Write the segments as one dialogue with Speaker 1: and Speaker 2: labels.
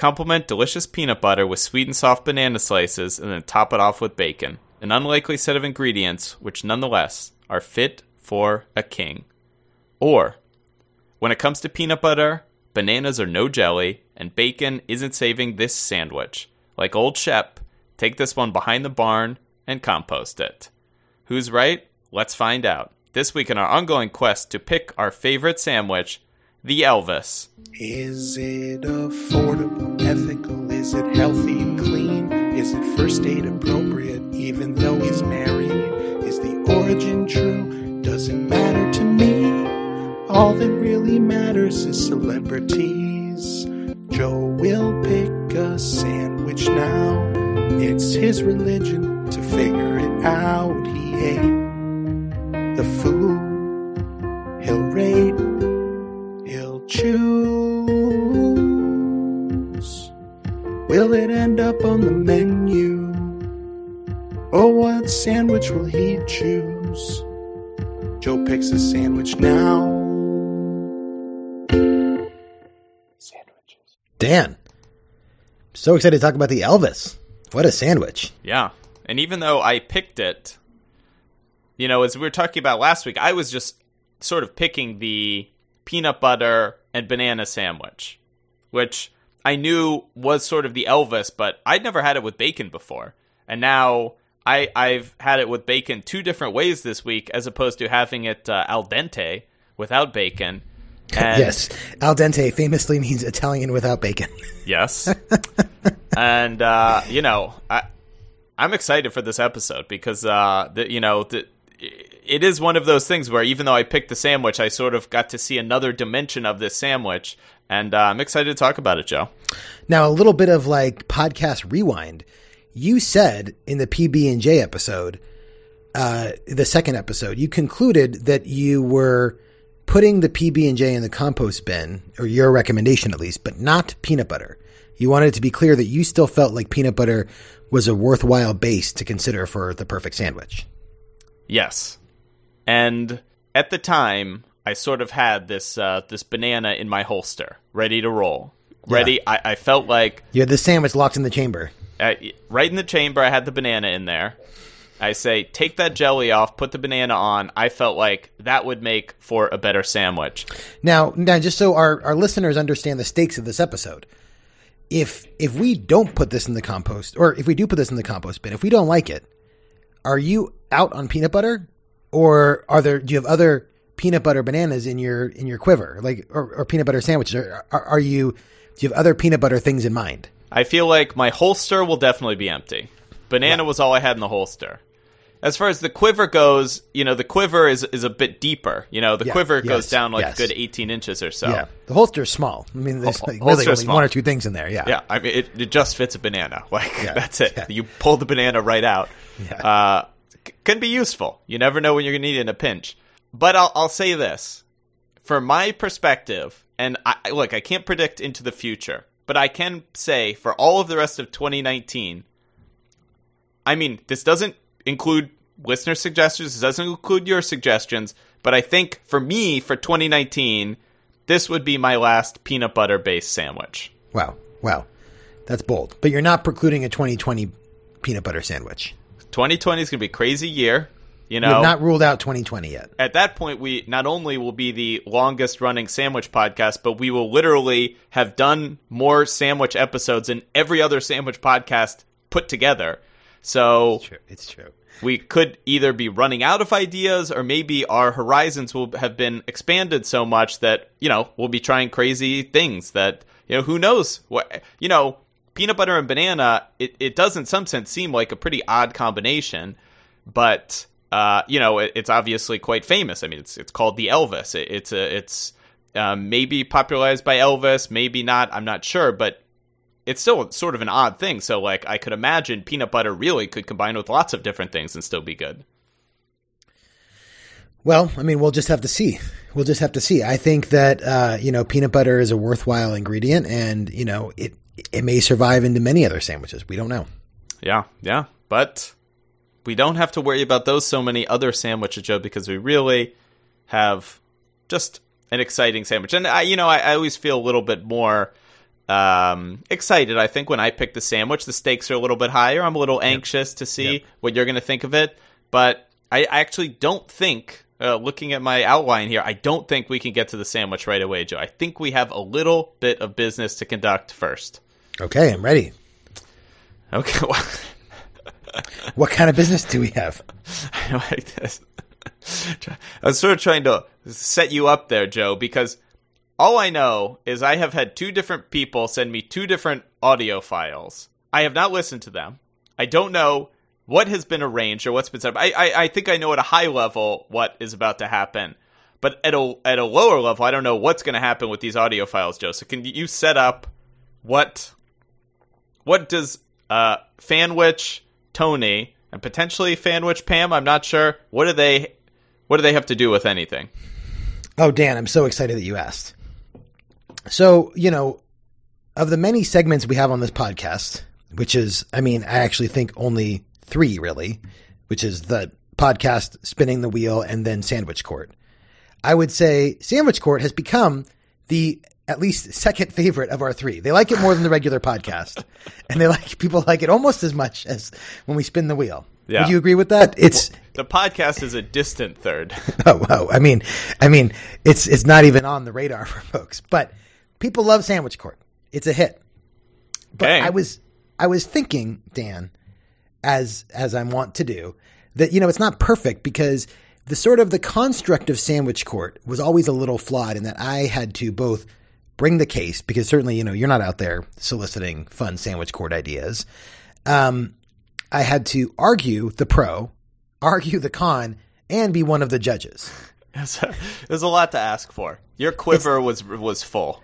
Speaker 1: Complement delicious peanut butter with sweet and soft banana slices, and then top it off with bacon. An unlikely set of ingredients, which nonetheless are fit for a king. Or, when it comes to peanut butter, bananas are no jelly, and bacon isn't saving this sandwich. Like old Shep, take this one behind the barn and compost it. Who's right? Let's find out. This week in our ongoing quest to pick our favorite sandwich, the Elvis.
Speaker 2: Is it affordable, ethical? Is it healthy and clean? Is it first aid appropriate, even though he's married? Is the origin true? Doesn't matter to me. All that really matters is celebrities. Joe will pick a sandwich now. It's his religion to figure it out. He ate the food. He'll rate. He'll choose. Will it end up on the menu? Or what sandwich will he choose? Joe picks a sandwich now. Sandwiches.
Speaker 3: Dan, so excited to talk about the Elvis. What a sandwich!
Speaker 1: Yeah. And even though I picked it, you know, as we were talking about last week, I was just sort of picking the peanut butter and banana sandwich, which I knew was sort of the Elvis, but I'd never had it with bacon before. And now I, I've had it with bacon two different ways this week, as opposed to having it uh, al dente without bacon. And
Speaker 3: yes, al dente famously means Italian without bacon.
Speaker 1: Yes. and uh, you know, I I'm excited for this episode because uh, the, you know, the, it is one of those things where even though I picked the sandwich, I sort of got to see another dimension of this sandwich, and uh, I'm excited to talk about it, Joe.
Speaker 3: Now, a little bit of like podcast rewind. You said in the PB and J episode, uh, the second episode, you concluded that you were putting the PB and J in the compost bin, or your recommendation at least, but not peanut butter. You wanted it to be clear that you still felt like peanut butter was a worthwhile base to consider for the perfect sandwich.
Speaker 1: Yes, and at the time, I sort of had this uh, this banana in my holster, ready to roll. Ready,
Speaker 3: Yeah.
Speaker 1: I, I felt like
Speaker 3: You had the sandwich locked in the chamber.
Speaker 1: uh, right in the chamber. I had the banana in there. I say, take that jelly off, put the banana on. I felt like that would make for a better sandwich.
Speaker 3: Now, now, just so our, our listeners understand the stakes of this episode, if if we don't put this in the compost, or if we do put this in the compost bin, if we don't like it, are you out on peanut butter, or are there? Do you have other peanut butter bananas in your in your quiver, like or, or peanut butter sandwiches? Or are, are you? Do you have other peanut butter things in mind?
Speaker 1: I feel like my holster will definitely be empty. Banana was all I had in the holster. As far as the quiver goes, you know, the quiver is is a bit deeper. You know, the
Speaker 3: Yeah,
Speaker 1: quiver
Speaker 3: yes,
Speaker 1: goes down like
Speaker 3: yes.
Speaker 1: a good 18 inches or so.
Speaker 3: Yeah, the holster is small. I mean, there's like really only
Speaker 1: small.
Speaker 3: one or two things in there. Yeah,
Speaker 1: Yeah, I mean, it, it just fits a banana. Like
Speaker 3: Yeah,
Speaker 1: that's it.
Speaker 3: yeah.
Speaker 1: You pull the banana right out.
Speaker 3: Yeah.
Speaker 1: Uh, c- can be useful. You never know when you're going to need it in a pinch. But I'll, I'll say this, from my perspective, and I- look, I can't predict into the future, but I can say for all of the rest of 2019. I mean, this doesn't include listener suggestions. This doesn't include your suggestions. But I think for me, for 2019, this would be my last peanut butter based sandwich.
Speaker 3: Wow, wow, that's bold. But you're not precluding a 2020 peanut butter sandwich.
Speaker 1: 2020 is going to be a crazy year. You know,
Speaker 3: have not ruled out 2020 yet.
Speaker 1: at that point, we not only will be the longest running sandwich podcast, but we will literally have done more sandwich episodes than every other sandwich podcast put together. So
Speaker 3: True, it's true.
Speaker 1: we could either be running out of ideas or maybe our horizons will have been expanded so much that, you know, we'll be trying crazy things that, you know, who knows what, you know, peanut butter and banana, it, it does in some sense seem like a pretty odd combination, but, uh, you know, it, it's obviously quite famous. I mean, it's, it's called the Elvis. It, it's a, it's, um, maybe popularized by Elvis, maybe not. I'm not sure, but it's still sort of an odd thing. So, like, I could imagine peanut butter really could combine with lots of different things and still be good.
Speaker 3: Well, I mean, we'll just have to see. We'll just have to see. I think that uh, you know peanut butter is a worthwhile ingredient, and you know it it may survive into many other sandwiches. We don't know.
Speaker 1: Yeah, yeah. But we don't have to worry about those so many other sandwiches, Joe, because we really have just an exciting sandwich. And I, you know, I, I always feel a little bit more um, excited. I think when I pick the sandwich, the stakes are a little bit higher. I'm a little anxious to see
Speaker 3: Yep.
Speaker 1: what you're going to think of it, but I, I actually don't think. Uh, looking at my outline here, I don't think we can get to the sandwich right away, Joe. I think we have a little bit of business to conduct first.
Speaker 3: Okay, I'm ready.
Speaker 1: Okay.
Speaker 3: What kind of business do we have?
Speaker 1: I like this. I was sort of trying to set you up there, Joe, because all I know is I have had two different people send me two different audio files. I have not listened to them. I don't know what has been arranged or what's been set up. I, I, I think I know at a high level what is about to happen. But at a at a lower level, I don't know what's going to happen with these audio files, Joe. So can you set up what what does uh, Fanwich Tony and potentially Fanwich Pam? I'm not sure. What do they what do they have to do with anything?
Speaker 3: Oh, Dan, I'm so excited that you asked. So, you know, of the many segments we have on this podcast, which is, I mean, I actually think only three really, which is the podcast Spinning the Wheel and then Sandwich Court. I would say Sandwich Court has become the at least second favorite of our three. They like it more than the regular podcast, and they like people like it almost as much as when we spin the wheel.
Speaker 1: Yeah.
Speaker 3: Would you agree with that? It's
Speaker 1: The podcast is a distant third.
Speaker 3: oh, oh, I mean, I mean, it's it's not even on the radar for folks, but people love Sandwich Court. It's a hit. But
Speaker 1: Okay.
Speaker 3: I was I was thinking, Dan, as as I'm wont to do, that you know it's not perfect because the sort of the construct of Sandwich Court was always a little flawed in that I had to both bring the case because certainly you know you're not out there soliciting fun Sandwich Court ideas. Um, I had to argue the pro, argue the con, and be one of the judges.
Speaker 1: It's a- There's a lot to ask for. Your quiver was was full.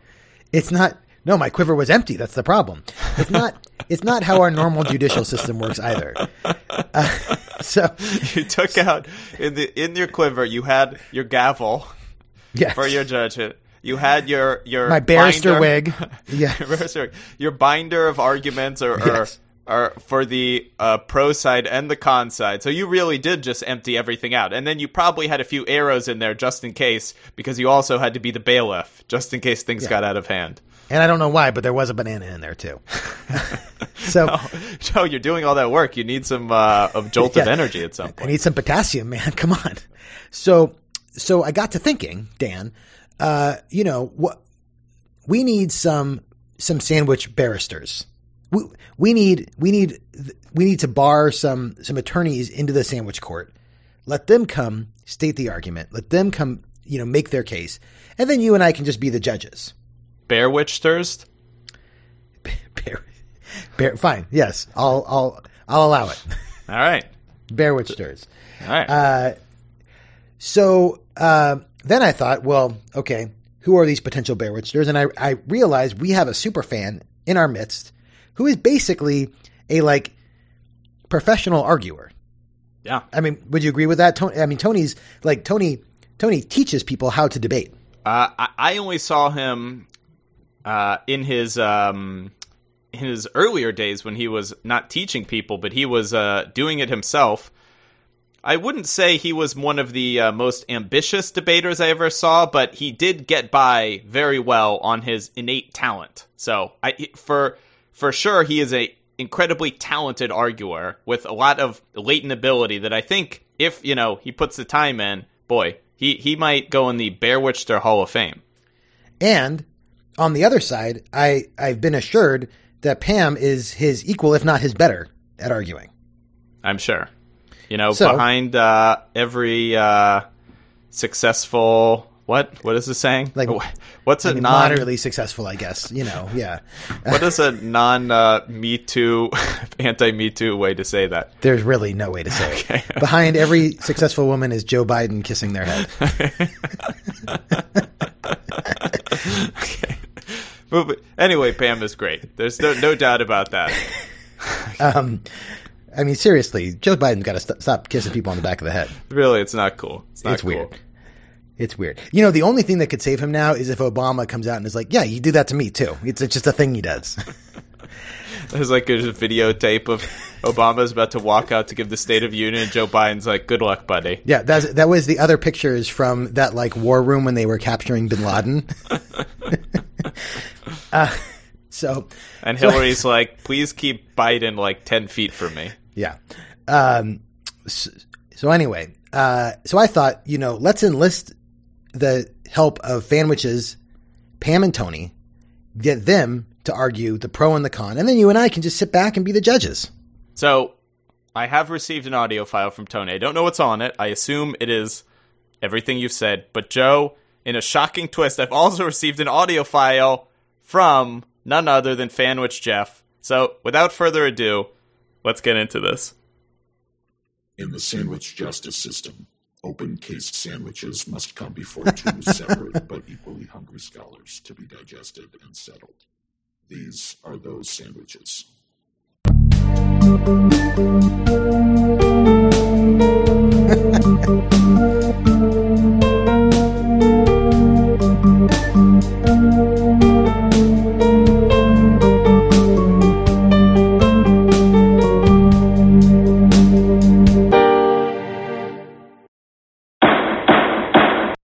Speaker 3: It's not. No, my quiver was empty. That's the problem. It's not. it's not how our normal judicial system works either. Uh, so
Speaker 1: You took out in the in your quiver. You had your gavel
Speaker 3: yes,
Speaker 1: for your judgment. You had your your
Speaker 3: my barrister
Speaker 1: binder-
Speaker 3: wig. Yeah,
Speaker 1: Your. Your binder of arguments or, or
Speaker 3: Yes.
Speaker 1: Are for the uh, pro side and the con side. So you really did just empty everything out. And then you probably had a few arrows in there just in case, because you also had to be the bailiff, just in case things got out of hand.
Speaker 3: and I don't know why, but there was a banana in there too. so
Speaker 1: Joe, you're doing all that work. You need some uh, of jolted
Speaker 3: Yeah.
Speaker 1: energy at some point.
Speaker 3: I need some potassium, man. Come on. So, so I got to thinking, Dan. Uh, you know what? We need some some sandwich barristers. We we need we need we need to bar some some attorneys into the sandwich court. Let them come state the argument. Let them come, you know, make their case, and then you and I can just be the judges.
Speaker 1: Bear Witch Thirst?
Speaker 3: Bear, bear, fine. Yes, I'll I'll I'll allow it.
Speaker 1: All right.
Speaker 3: Bear which stirs.
Speaker 1: All right.
Speaker 3: Uh, so uh, then I thought, well, okay, who are these potential bear witchers? And I, I realized we have a super fan in our midst who is basically a like professional arguer.
Speaker 1: yeah.
Speaker 3: I mean, would you agree with that? Tony, I mean, Tony's like Tony. Tony teaches people how to debate.
Speaker 1: Uh, I, I only saw him uh, in his um, in his earlier days when he was not teaching people, but he was uh, doing it himself. I wouldn't say he was one of the uh, most ambitious debaters I ever saw, but he did get by very well on his innate talent. So, I for for sure, he is a incredibly talented arguer with a lot of latent ability that I think if you know he puts the time in, boy, he he might go in the Bear Witchster Hall of Fame.
Speaker 3: And on the other side, I I've been assured that Pam is his equal, if not his better, at arguing.
Speaker 1: I'm sure. You know,
Speaker 3: So-
Speaker 1: behind uh, every uh, successful what what is the saying?
Speaker 3: Like-
Speaker 1: what's a
Speaker 3: I mean,
Speaker 1: non
Speaker 3: moderately successful, I guess. You know, yeah.
Speaker 1: what is a non uh, Me Too anti Me Too way to say that?
Speaker 3: There's really no way to say
Speaker 1: Okay.
Speaker 3: it. Behind every successful woman is Joe Biden kissing their head.
Speaker 1: okay. But, but anyway, Pam is great. There's no, no doubt about that.
Speaker 3: Um, I mean, seriously, Joe Biden's got to st- stop kissing people on the back of the head.
Speaker 1: Really, it's not cool. It's not
Speaker 3: it's
Speaker 1: cool.
Speaker 3: weird. It's weird. You know, the only thing that could save him now is if Obama comes out and is like, "Yeah, you do that to me too." It's, it's just a thing he does.
Speaker 1: There's like a videotape of Obama's about to walk out to give the State of Union, and Joe Biden's like, "Good luck, buddy."
Speaker 3: yeah, that's, that was the other pictures from that like war room when they were capturing Bin Laden. uh, So
Speaker 1: And Hillary's like, please keep Biden like 10 feet from me.
Speaker 3: Yeah. Um, so, so anyway, uh, so I thought, you know, let's enlist the help of Fanwiches, Pam and Tony, get them to argue the pro and the con, and then you and I can just sit back and be the judges.
Speaker 1: So I have received an audio file from Tony. I don't know what's on it. I assume it is everything you've said. But Joe, in a shocking twist, I've also received an audio file from none other than Fanwich Jeff. So without further ado, let's get into this.
Speaker 4: In the sandwich justice system, open cased sandwiches must come before two separate but equally hungry scholars to be digested and settled. These are those sandwiches.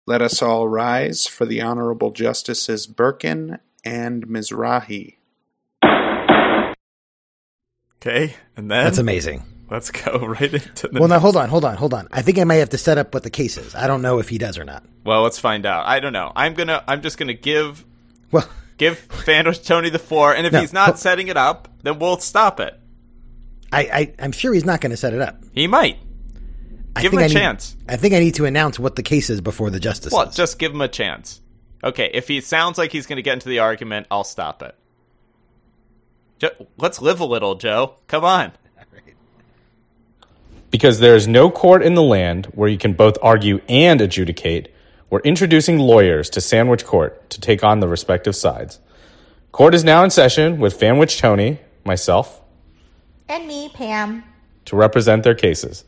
Speaker 2: Let us all rise for the Honorable Justices Birkin and Mizrahi.
Speaker 1: Okay, and then
Speaker 3: That's amazing.
Speaker 1: let's go right into the.
Speaker 3: Well, now hold on, hold on, hold on. I think I may have to set up what the case is. I don't know if he does or not.
Speaker 1: well, let's find out. I don't know. I'm gonna. I'm just gonna give
Speaker 3: Well,
Speaker 1: give Fanwich Tony the floor, and if
Speaker 3: No.
Speaker 1: he's not setting it up, then we'll stop it.
Speaker 3: I, I I'm sure he's not going to set it up.
Speaker 1: He might.
Speaker 3: I
Speaker 1: Give him a
Speaker 3: I need-
Speaker 1: chance.
Speaker 3: I think I need to announce what the case is before the justice.
Speaker 1: Well, just give him a chance. Okay, if he sounds like he's going to get into the argument, I'll stop it. Jo- let's live a little, Joe. Come on.
Speaker 5: Because there is no court in the land where you can both argue and adjudicate, we're introducing lawyers to Sandwich Court to take on the respective sides. Court is now in session with Fanwich Tony, myself,
Speaker 6: And me, Pam.
Speaker 5: to represent their cases.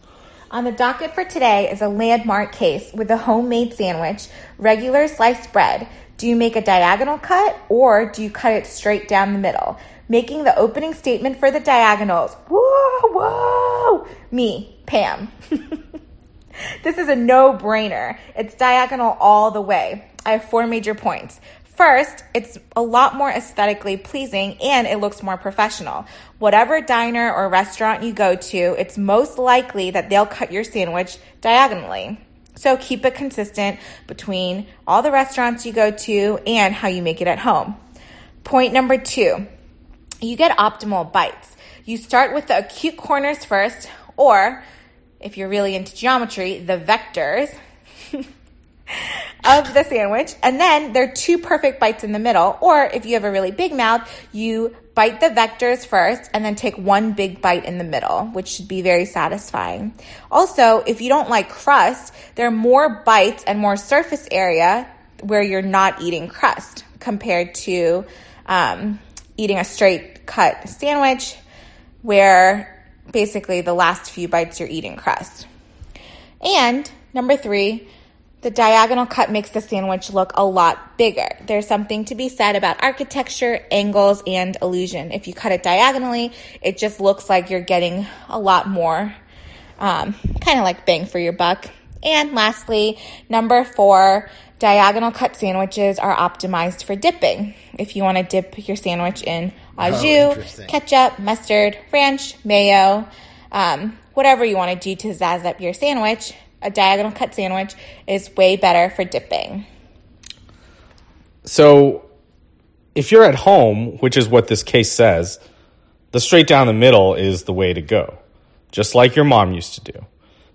Speaker 6: On the docket for today is a landmark case with a homemade sandwich, regular sliced bread. Do you make a diagonal cut or do you cut it straight down the middle? Making the opening statement for the diagonals. Whoa, whoa! Me, Pam. this is a no brainer. It's diagonal all the way. I have four major points. First, it's a lot more aesthetically pleasing and it looks more professional. Whatever diner or restaurant you go to, it's most likely that they'll cut your sandwich diagonally. So keep it consistent between all the restaurants you go to and how you make it at home. Point number two, you get optimal bites. You start with the acute corners first, or if you're really into geometry, the vectors of the sandwich. And then there are two perfect bites in the middle. Or if you have a really big mouth, you bite the vectors first and then take one big bite in the middle, which should be very satisfying. Also, if you don't like crust, there are more bites and more surface area where you're not eating crust compared to um, eating a straight cut sandwich where basically the last few bites you're eating crust. And number three, the diagonal cut makes the sandwich look a lot bigger. There's something to be said about architecture, angles, and illusion. If you cut it diagonally, it just looks like you're getting a lot more, um, kind of like bang for your buck. And lastly, number four, diagonal cut sandwiches are optimized for dipping. If you want to dip your sandwich in au jus,
Speaker 3: interesting.
Speaker 6: ketchup, mustard, ranch, mayo, um, whatever you want to do to zazz up your sandwich, a diagonal cut sandwich is way better for dipping.
Speaker 5: So, if you're at home, which is what this case says, the straight down the middle is the way to go, just like your mom used to do.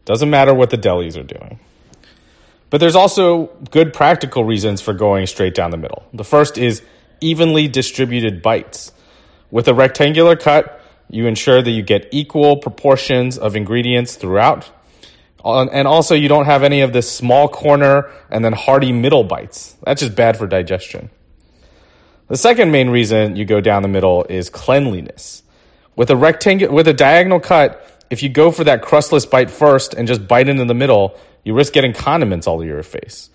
Speaker 5: Doesn't matter what the delis are doing. But there's also good practical reasons for going straight down the middle. The first is evenly distributed bites. With a rectangular cut, you ensure that you get equal proportions of ingredients throughout. And also, you don't have any of this small corner and then hearty middle bites. That's just bad for digestion. The second main reason you go down the middle is cleanliness. With a rectangle, with a diagonal cut, if you go for that crustless bite first and just bite into the middle, you risk getting condiments all over your face.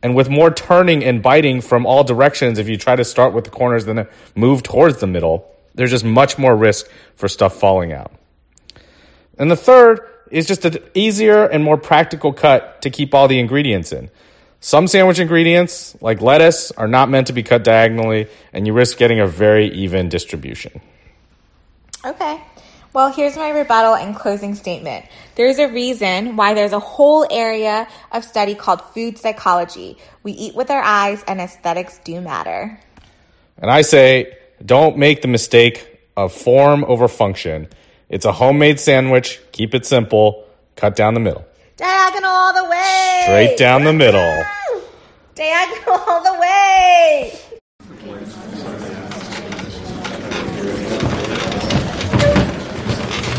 Speaker 5: And with more turning and biting from all directions, if you try to start with the corners then move towards the middle, there's just much more risk for stuff falling out. And the third is just an easier and more practical cut to keep all the ingredients in. Some sandwich ingredients, like lettuce, are not meant to be cut diagonally, and you risk getting a very even distribution.
Speaker 6: Okay. Well, here's my rebuttal and closing statement. There's a reason why there's a whole area of study called food psychology. We eat with our eyes, and aesthetics do matter.
Speaker 5: And I say, don't make the mistake of form over function. It's a homemade sandwich. Keep it simple. Cut down the middle.
Speaker 6: Diagonal all the way!
Speaker 5: Straight down the middle.
Speaker 6: Diagonal all the way!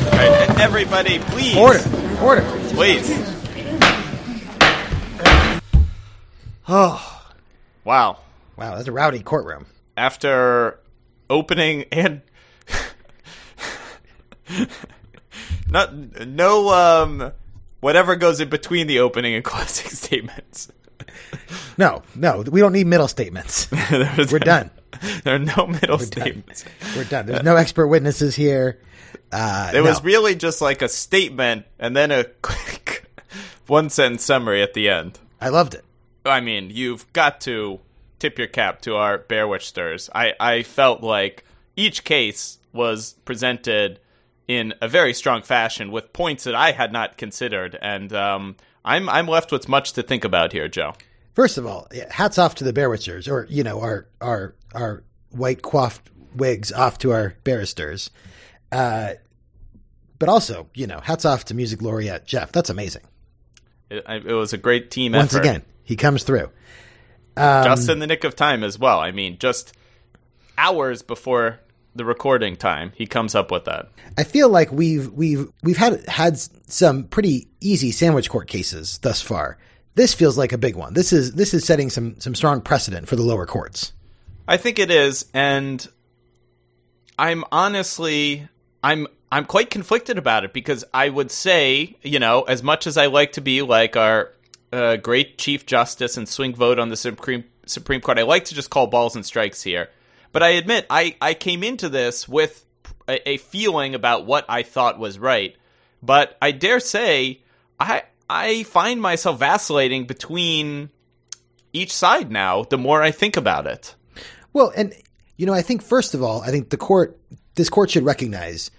Speaker 1: All right, everybody, please.
Speaker 3: Order, order.
Speaker 1: Please. Oh. Wow.
Speaker 3: Wow, that's a rowdy courtroom.
Speaker 1: After opening and not no um whatever goes in between the opening and closing statements.
Speaker 3: No, no, we don't need middle statements. We're done.
Speaker 1: There are no middle
Speaker 3: done.
Speaker 1: statements.
Speaker 3: We're done. There's no expert witnesses here. Uh,
Speaker 1: It was really just like a statement and then a quick one sentence summary at the end.
Speaker 3: I loved it.
Speaker 1: I mean, you've got to tip your cap to our Bear Witch stirs. I, I felt like each case was presented in a very strong fashion with points that I had not considered, and um, I'm I'm left with much to think about here, Joe.
Speaker 3: First of all, hats off to the Bearwitzers, or you know, our our our white coiffed wigs off to our barristers. Uh, but also, you know, hats off to music laureate Jeff. That's amazing.
Speaker 1: It, it was a great team
Speaker 3: Once
Speaker 1: effort.
Speaker 3: again, he comes through.
Speaker 1: just in the nick of time as well. I mean, just hours before the recording time, he comes up with that.
Speaker 3: I feel like we've we've we've had had some pretty easy sandwich court cases thus far. This feels like a big one. This is this is setting some some strong precedent for the lower courts.
Speaker 1: I think it is, and I'm honestly I'm I'm quite conflicted about it because I would say, you know, as much as I like to be like our uh, great Chief Justice and swing vote on the Supreme Supreme Court, I like to just call balls and strikes here. But I admit, I I came into this with a, a feeling about what I thought was right, but I dare say I I find myself vacillating between each side now. The more I think about it.
Speaker 3: Well, and you know, I think first of all, I think the court, this court should recognize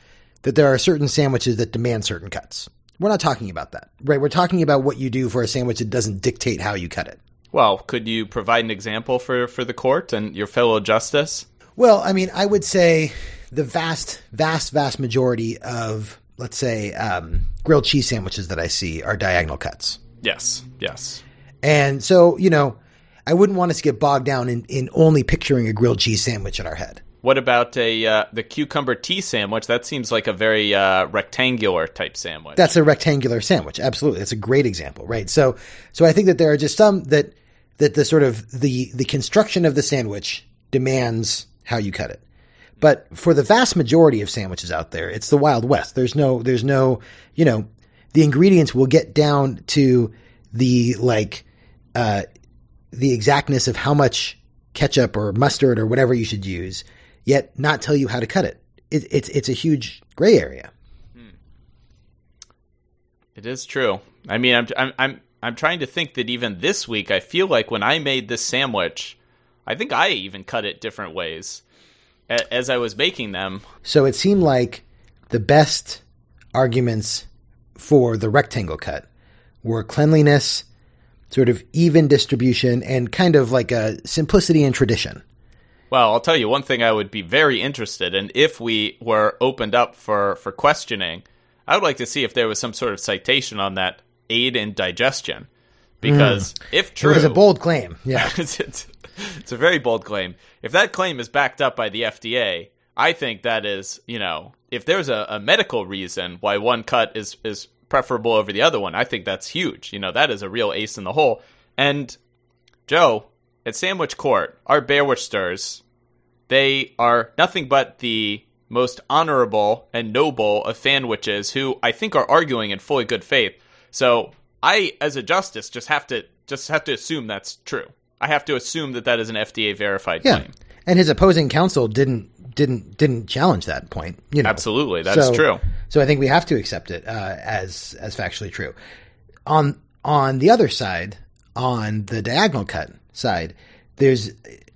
Speaker 3: that there are certain sandwiches that demand certain cuts. We're not talking about that, right? We're talking about what you do for a sandwich that doesn't dictate how you cut it.
Speaker 1: Well, could you provide an example for, for the court and your fellow justice?
Speaker 3: Well, I mean, I would say the vast, vast, vast majority of, let's say, um, grilled cheese sandwiches that I see are diagonal cuts.
Speaker 1: Yes, yes.
Speaker 3: And so, you know, I wouldn't want us to get bogged down in, in only picturing a grilled cheese sandwich in our head.
Speaker 1: What about a uh, the cucumber tea sandwich? That seems like a very uh, rectangular type sandwich.
Speaker 3: That's a rectangular sandwich. Absolutely. That's a great example, right? So, so I think that there are just some that, that the sort of the, the construction of the sandwich demands how you cut it. But for the vast majority of sandwiches out there, it's the Wild West. There's no, there's no, you know, the ingredients will get down to the like, uh, the exactness of how much ketchup or mustard or whatever you should use, yet not tell you how to cut it. it it's, it's a huge gray area.
Speaker 1: It is true. I mean, I'm I'm I'm I'm trying to think that even this week, I feel like when I made this sandwich, I think I even cut it different ways as I was making them.
Speaker 3: So it seemed like the best arguments for the rectangle cut were cleanliness, sort of even distribution, and kind of like a simplicity and tradition.
Speaker 1: Well, I'll tell you one thing I would be very interested in if we were opened up for, for questioning. I would like to see if there was some sort of citation on that aid in digestion. Because hmm. if
Speaker 3: It
Speaker 1: true,
Speaker 3: was a bold claim. Yeah.
Speaker 1: it's, it's, it's a very bold claim. If that claim is backed up by the FDA, I think that is, you know, if there's a, a medical reason why one cut is, is preferable over the other one, I think that's huge. You know, that is a real ace in the hole. And Joe, at Sandwich Court, our Bearwich they are nothing but the most honorable and noble of fanwitches who I think are arguing in fully good faith. So I, as a justice, just have to just have to assume that's true. I have to assume that that is an FDA verified
Speaker 3: Yeah.
Speaker 1: claim.
Speaker 3: And his opposing counsel didn't didn't didn't challenge that point. You know,
Speaker 1: Absolutely, that is
Speaker 3: so,
Speaker 1: true.
Speaker 3: So I think we have to accept it uh, as as factually true. On on the other side, on the diagonal cut side, there's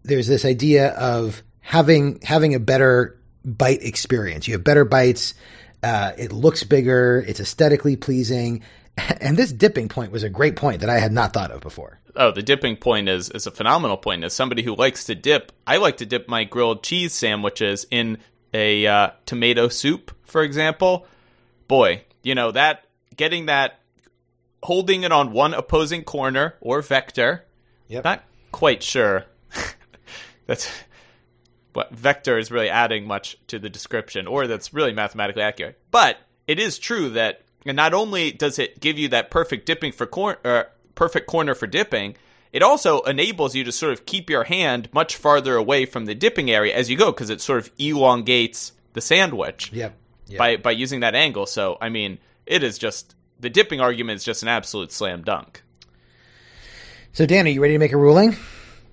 Speaker 3: there's this idea of having having a better bite experience. You have better bites. Uh, it looks bigger. It's aesthetically pleasing. And this dipping point was a great point that I had not thought of before.
Speaker 1: Oh, the dipping point is is a phenomenal point. As somebody who likes to dip, I like to dip my grilled cheese sandwiches in a uh, tomato soup, for example. Boy, you know that getting that, holding it on one opposing corner or vector.
Speaker 3: Yep.
Speaker 1: Not quite sure. that's what vector is really adding much to the description, or that's really mathematically accurate. But it is true that and not only does it give you that perfect dipping for cor- uh, perfect corner for dipping, it also enables you to sort of keep your hand much farther away from the dipping area as you go because it sort of elongates the sandwich
Speaker 3: Yep. Yep.
Speaker 1: by by using that angle. So I mean, it is just the dipping argument is just an absolute slam dunk.
Speaker 3: So, Dan, are you ready to make a ruling?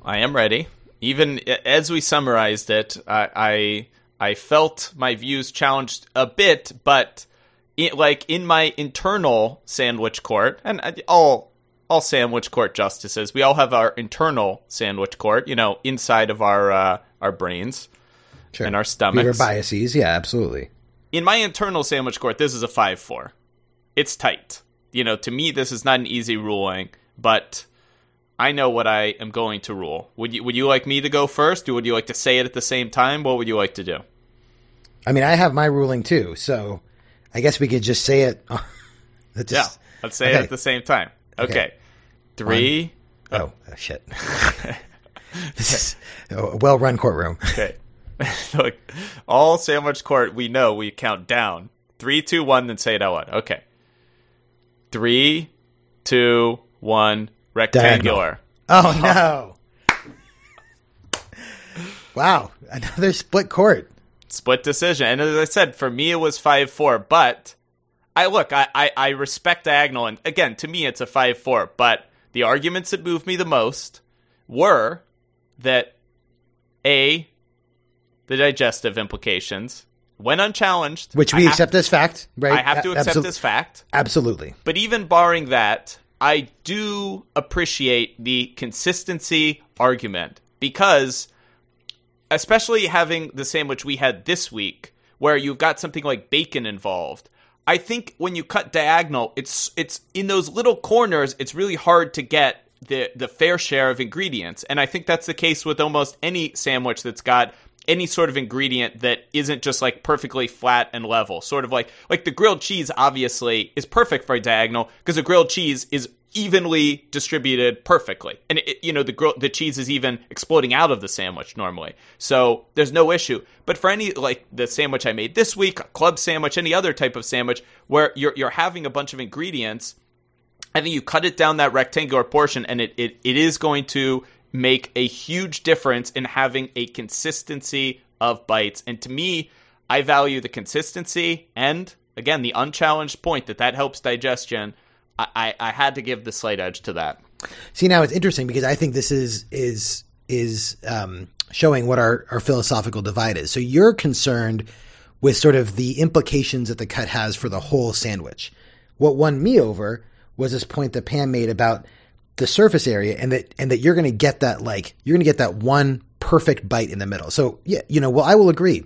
Speaker 1: I am ready. Even as we summarized it, I I, I felt my views challenged a bit, but it, like in my internal sandwich court, and all all sandwich court justices, we all have our internal sandwich court, you know, inside of our uh, our brains
Speaker 3: Sure.
Speaker 1: and our stomachs.
Speaker 3: biases. Yeah, absolutely.
Speaker 1: in my internal sandwich court, this is a five four. It's tight. You know, to me, this is not an easy ruling, but I know what I am going to rule. Would you Would you like me to go first, or would you like to say it at the same time? What would you like to do?
Speaker 3: I mean, I have my ruling too, so I guess we could just say it. Let's
Speaker 1: Yeah, let's say it at the same time. Okay,
Speaker 3: Okay.
Speaker 1: three.
Speaker 3: Oh, oh, uh, shit. this is a well run courtroom.
Speaker 1: Okay, Look, all sandwich court. We know we count down three, two, one, then say it out loud. Okay, three, two, one. Rectangular.
Speaker 3: Oh, no. wow. Another split court.
Speaker 1: Split decision. And as I said, for me it was five four. But I look, I, I, I respect diagonal, and again, to me it's a five four. But the arguments that moved me the most were that a the digestive implications, when unchallenged,
Speaker 3: Which we accept as fact, right?
Speaker 1: I have to accept
Speaker 3: absol-
Speaker 1: as fact.
Speaker 3: Absolutely.
Speaker 1: But even barring that, I do appreciate the consistency argument because, especially having the sandwich we had this week, where you've got something like bacon involved. I think when you cut diagonal, it's it's in those little corners. It's really hard to get the the fair share of ingredients, and I think that's the case with almost any sandwich that's got any sort of ingredient that isn't just like perfectly flat and level. Sort of like like the grilled cheese obviously is perfect for a diagonal because the grilled cheese is evenly distributed perfectly. And it, you know the grill, the cheese is even exploding out of the sandwich normally. So there's no issue. But for any like the sandwich I made this week, a club sandwich, any other type of sandwich where you're you're having a bunch of ingredients I think you cut it down that rectangular portion, and it, it, it is going to make a huge difference in having a consistency of bites. And to me, I value the consistency and, again, the unchallenged point that that helps digestion. I, I, had to give the slight edge to that.
Speaker 3: See, now it's interesting because I think this is is is um, showing what our, our philosophical divide is. So you're concerned with sort of the implications that the cut has for the whole sandwich. What won me over was this point that Pam made about the surface area and that and that you're going to get that like you're going to get that one perfect bite in the middle. So yeah, you know, well I will agree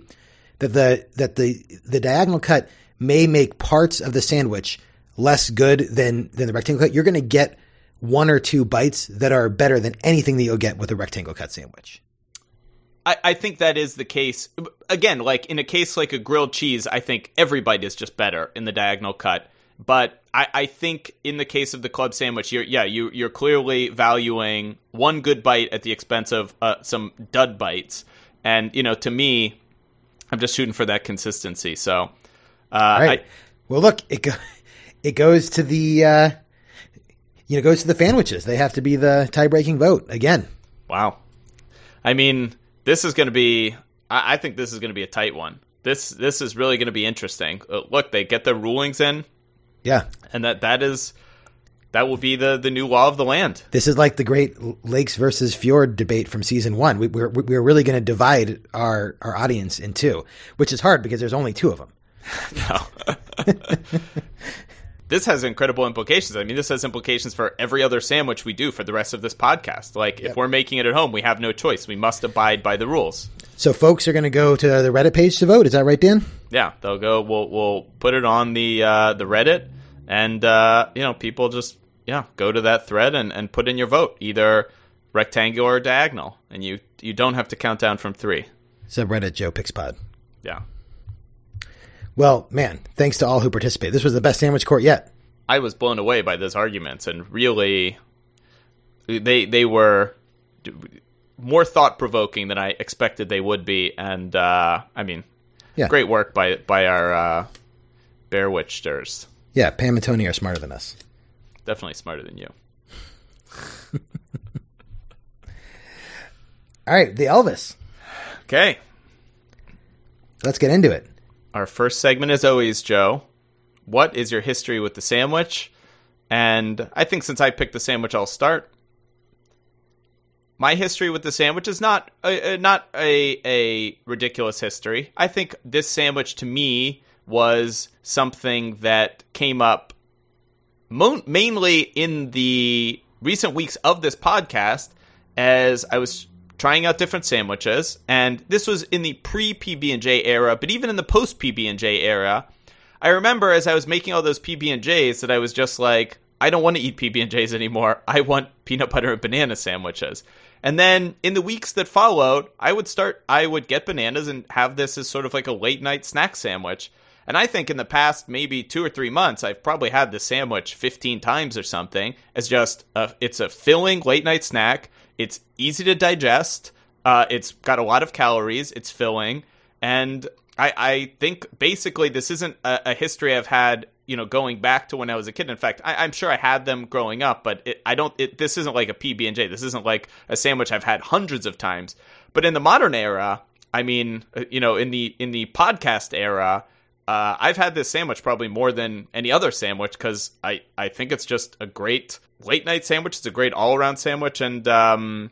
Speaker 3: that the that the the diagonal cut may make parts of the sandwich less good than than the rectangle cut. You're going to get one or two bites that are better than anything that you'll get with a rectangle cut sandwich.
Speaker 1: I, I think that is the case. Again, like in a case like a grilled cheese, I think every bite is just better in the diagonal cut. But I, I think in the case of the club sandwich, you're yeah you you're clearly valuing one good bite at the expense of uh, some dud bites, and you know to me, I'm just shooting for that consistency. So, uh,
Speaker 3: Right.
Speaker 1: I,
Speaker 3: well, look, it it goes to the uh, you know goes to the sandwiches. They have to be the tie breaking vote again.
Speaker 1: Wow. I mean, this is going to be. I, I think this is going to be a tight one. This this is really going to be interesting. Uh, look, they get their rulings in,
Speaker 3: Yeah,
Speaker 1: and that that is that will be the the new law of the land.
Speaker 3: this is like the Great Lakes versus Fjord debate from season one. We, we're we're really going to divide our our audience in two, which is hard because there's only two of them.
Speaker 1: No. this has incredible implications. I mean, this has implications for every other sandwich we do for the rest of this podcast. Like, if we're making it at home, we have no choice. We must abide by the rules.
Speaker 3: So folks are going to go to the Reddit page to vote. Is that right, Dan?
Speaker 1: Yeah, they'll go. We'll we'll put it on the uh, the Reddit, and uh, you know, people just yeah go to that thread and, and put in your vote, either rectangular or diagonal, and you you don't have to count down from three.
Speaker 3: Subreddit Joe Pixpod.
Speaker 1: Yeah,
Speaker 3: Well, man, thanks to all who participated. This was the best sandwich court yet.
Speaker 1: I was blown away by those arguments, and really, they they were more thought provoking than I expected they would be. And uh, I mean,
Speaker 3: Yeah.
Speaker 1: great work by by our uh, Bear Witchsters.
Speaker 3: Yeah, Pam and Tony are smarter than us.
Speaker 1: Definitely smarter than you.
Speaker 3: All right, the Elvis.
Speaker 1: Okay,
Speaker 3: Let's get into it.
Speaker 1: Our first segment is always Joe. What is your history with the sandwich? And I think since I picked the sandwich, I'll start. My history with the sandwich is not a- not a a ridiculous history. I think this sandwich to me was something that came up mo- mainly in the recent weeks of this podcast as I was trying out different sandwiches and this was in the pre PB&J era but even in the post PB&J era I remember as I was making all those PB&Js that I was just like I don't want to eat PB&Js anymore. I want peanut butter and banana sandwiches. And then in the weeks that followed I would start I would get bananas and have this as sort of like a late night snack sandwich. And I think in the past maybe two or three months, I've probably had this sandwich 15 times or something as just a, it's a filling late night snack. It's easy to digest. Uh, it's got a lot of calories. It's filling. And I, I think basically this isn't a, a history I've had, you know, going back to when I was a kid. In fact, I, I'm sure I had them growing up, but it, I don't, it, this isn't like a PB&J. This isn't like a sandwich I've had hundreds of times. But in the modern era, I mean, uh, you know, in the, in the podcast era, uh, I've had this sandwich probably more than any other sandwich because I, I think it's just a great late night sandwich. It's a great all around sandwich, and um,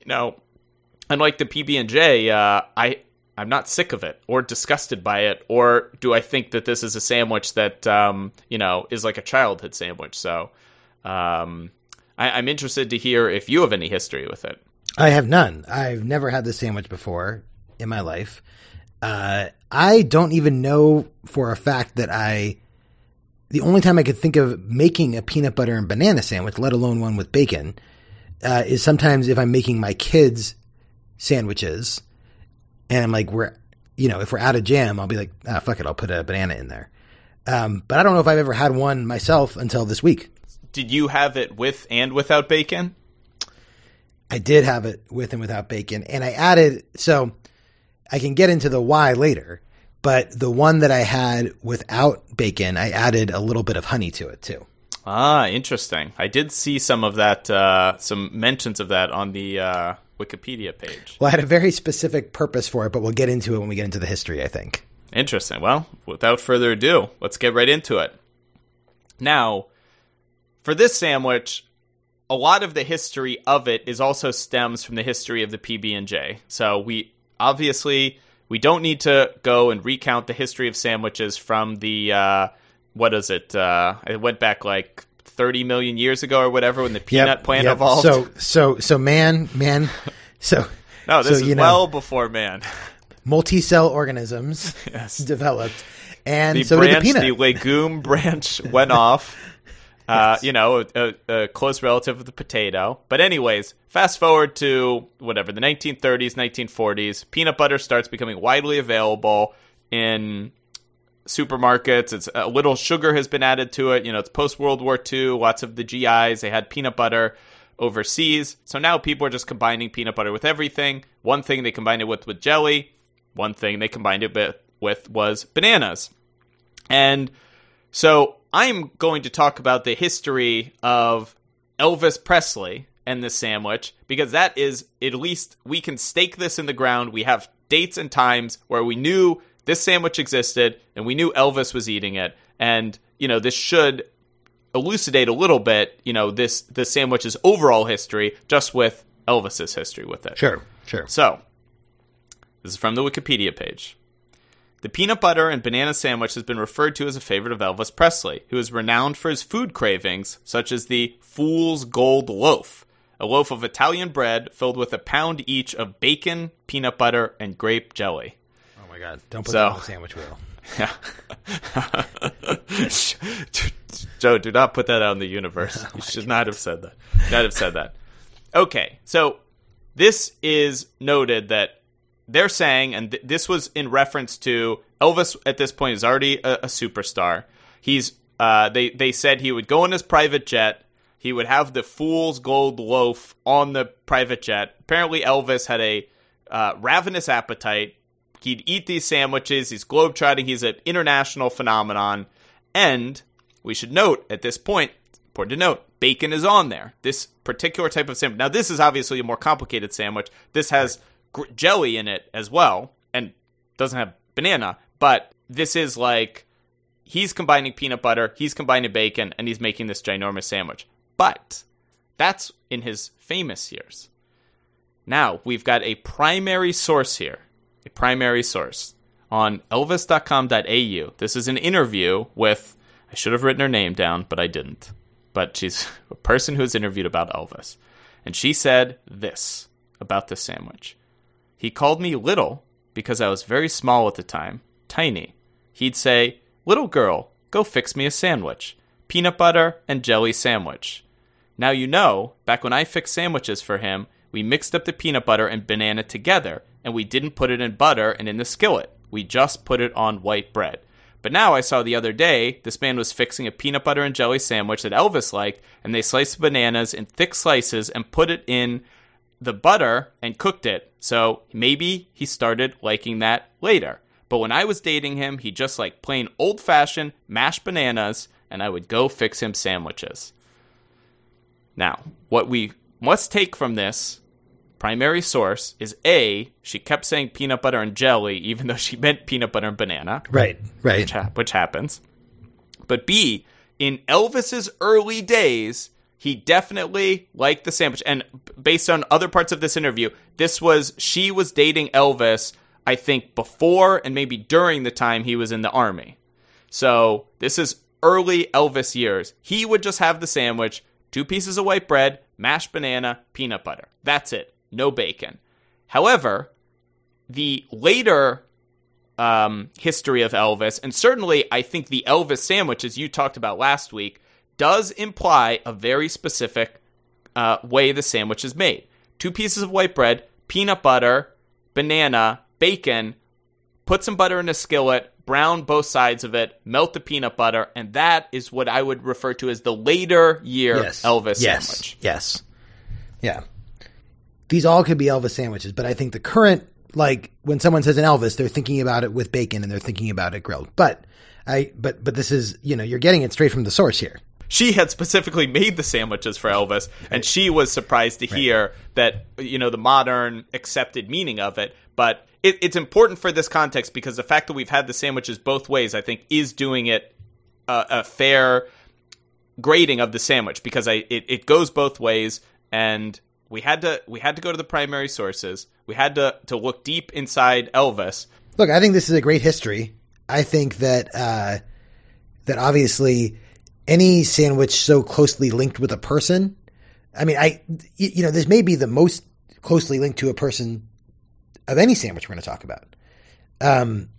Speaker 1: you know, unlike the PB and J, uh, I I'm not sick of it or disgusted by it, or do I think that this is a sandwich that um, you know is like a childhood sandwich? So um, I, I'm interested to hear if you have any history with it.
Speaker 3: I have none. I've never had this sandwich before in my life. Uh, I don't even know for a fact that I. The only time I could think of making a peanut butter and banana sandwich, let alone one with bacon, uh, is sometimes if I'm making my kids sandwiches, and I'm like, we're, you know, if we're out of jam, I'll be like, ah, fuck it, I'll put a banana in there. Um, but I don't know if I've ever had one myself until this week.
Speaker 1: Did you have it with and without bacon?
Speaker 3: I did have it with and without bacon, and I added so I can get into the why later. But the one that I had without bacon, I added a little bit of honey to it too.
Speaker 1: Ah, interesting. I did see some of that, uh, some mentions of that on the uh, Wikipedia page.
Speaker 3: Well, I had a very specific purpose for it, but we'll get into it when we get into the history. I think.
Speaker 1: Interesting. Well, without further ado, let's get right into it. Now, for this sandwich, a lot of the history of it is also stems from the history of the PB and J. So we obviously we don't need to go and recount the history of sandwiches from the uh, what is it? Uh, it went back like thirty million years ago or whatever when the peanut plant
Speaker 3: yep.
Speaker 1: evolved.
Speaker 3: So, so, so, man, man, so
Speaker 1: no, this
Speaker 3: so,
Speaker 1: is
Speaker 3: you know,
Speaker 1: well before man.
Speaker 3: multi-cell organisms developed, and
Speaker 1: the
Speaker 3: so
Speaker 1: branch,
Speaker 3: the
Speaker 1: the legume branch went off. Uh, you know, a, a close relative of the potato. But anyways, fast forward to whatever the 1930s, 1940s. Peanut butter starts becoming widely available in supermarkets. It's a little sugar has been added to it. You know, it's post World War II. Lots of the GIs they had peanut butter overseas. So now people are just combining peanut butter with everything. One thing they combined it with with jelly. One thing they combined it with, with was bananas. And so I'm going to talk about the history of Elvis Presley and the sandwich because that is at least we can stake this in the ground. We have dates and times where we knew this sandwich existed and we knew Elvis was eating it. And, you know, this should elucidate a little bit, you know, this the sandwich's overall history just with Elvis's history with it.
Speaker 3: Sure, sure.
Speaker 1: So, this is from the Wikipedia page. The peanut butter and banana sandwich has been referred to as a favorite of Elvis Presley, who is renowned for his food cravings, such as the Fool's Gold Loaf, a loaf of Italian bread filled with a pound each of bacon, peanut butter, and grape jelly.
Speaker 3: Oh my god! Don't put
Speaker 1: So-
Speaker 3: that on the sandwich wheel.
Speaker 1: Yeah. Joe, do not put that out in the universe. Oh, you should not have said that. Not have said that. Okay, so this is noted that they're saying, and th- this was in reference to Elvis. At this point, is already a, a superstar. He's uh, they they said he would go in his private jet. He would have the fool's gold loaf on the private jet. Apparently, Elvis had a uh, ravenous appetite. He'd eat these sandwiches. He's globetrotting. He's an international phenomenon. And we should note at this point, important to note, bacon is on there. This particular type of sandwich. Now, this is obviously a more complicated sandwich. This has jelly in it as well, and doesn't have banana. But this is like he's combining peanut butter, he's combining bacon, and he's making this ginormous sandwich. But that's in his famous years. Now we've got a primary source here, a primary source on elvis.com.au. This is an interview with, I should have written her name down, but I didn't. But she's a person who was interviewed about Elvis. And she said this about this sandwich. He called me little because I was very small at the time, tiny. He'd say, Little girl, go fix me a sandwich. Peanut butter and jelly sandwich. Now you know, back when I fixed sandwiches for him, we mixed up the peanut butter and banana together, and we didn't put it in butter and in the skillet. We just put it on white bread. But now I saw the other day, this man was fixing a peanut butter and jelly sandwich that Elvis liked, and they sliced the bananas in thick slices and put it in the butter and cooked it. So maybe he started liking that later. But when I was dating him, he just liked plain old fashioned mashed bananas, and I would go fix him sandwiches. Now, what we must take from this primary source is A, she kept saying peanut butter and jelly, even though she meant peanut butter and banana,
Speaker 3: Right, right.
Speaker 1: which, ha- which happens. But B, in Elvis's early days, he definitely liked the sandwich. And based on other parts of this interview, this was, she was dating Elvis, I think, before and maybe during the time he was in the army. So this is early Elvis years. He would just have the sandwich, two pieces of white bread, mashed banana, peanut butter. That's it. No bacon. However, the later um, history of Elvis, and certainly I think the Elvis sandwich, as you talked about last week, does imply a very specific uh, way the sandwich is made. Two pieces of white bread, peanut butter, banana, bacon, put some butter in a skillet, brown both sides of it, melt the peanut butter, and that is what I would refer to as the later year
Speaker 3: Yes.
Speaker 1: Elvis
Speaker 3: yes.
Speaker 1: sandwich.
Speaker 3: Yes. Yeah. These all could be Elvis sandwiches, but I think the current, like when someone says an Elvis, they're thinking about it with bacon and they're thinking about it grilled. But I, but, but this is, you know, you're getting it straight from the source here.
Speaker 1: She had specifically made the sandwiches for Elvis, and she was surprised to hear that you know the modern accepted meaning of it. But it, it's important for this context because the fact that we've had the sandwiches both ways, I think, is doing it a, a fair grading of the sandwich because I it, it goes both ways, and we had to we had to go to the primary sources. We had to to look deep inside Elvis.
Speaker 3: Look, I think this is a great history. I think that uh, that obviously any sandwich so closely linked with a person. I mean, I you know this may be the most closely linked to a person of any sandwich we're going to talk about. Um,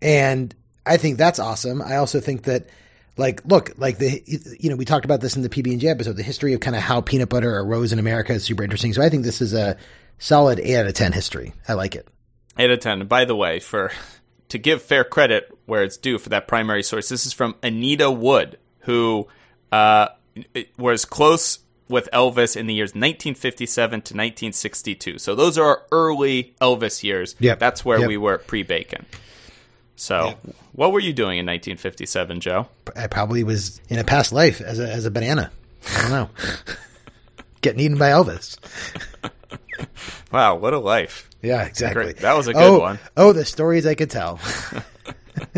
Speaker 3: and I think that's awesome. I also think that like look like the you know we talked about this in the PB and J episode. The history of kind of how peanut butter arose in America is super interesting. So I think this is a solid eight out of ten history. I like it.
Speaker 1: Eight out of ten. By the way, for to give fair credit where it's due for that primary source, this is from Anita Wood, who uh, was close with Elvis in the years 1957 to 1962. So those are our early Elvis years.
Speaker 3: Yep.
Speaker 1: That's where
Speaker 3: Yep.
Speaker 1: we were pre-bacon. So, what were you doing in 1957, Joe?
Speaker 3: I probably was in a past life as a as a banana. I don't know. Getting eaten by Elvis.
Speaker 1: Wow, what a life!
Speaker 3: Yeah, exactly.
Speaker 1: Great. That was a good
Speaker 3: oh,
Speaker 1: one.
Speaker 3: Oh, the stories I could tell.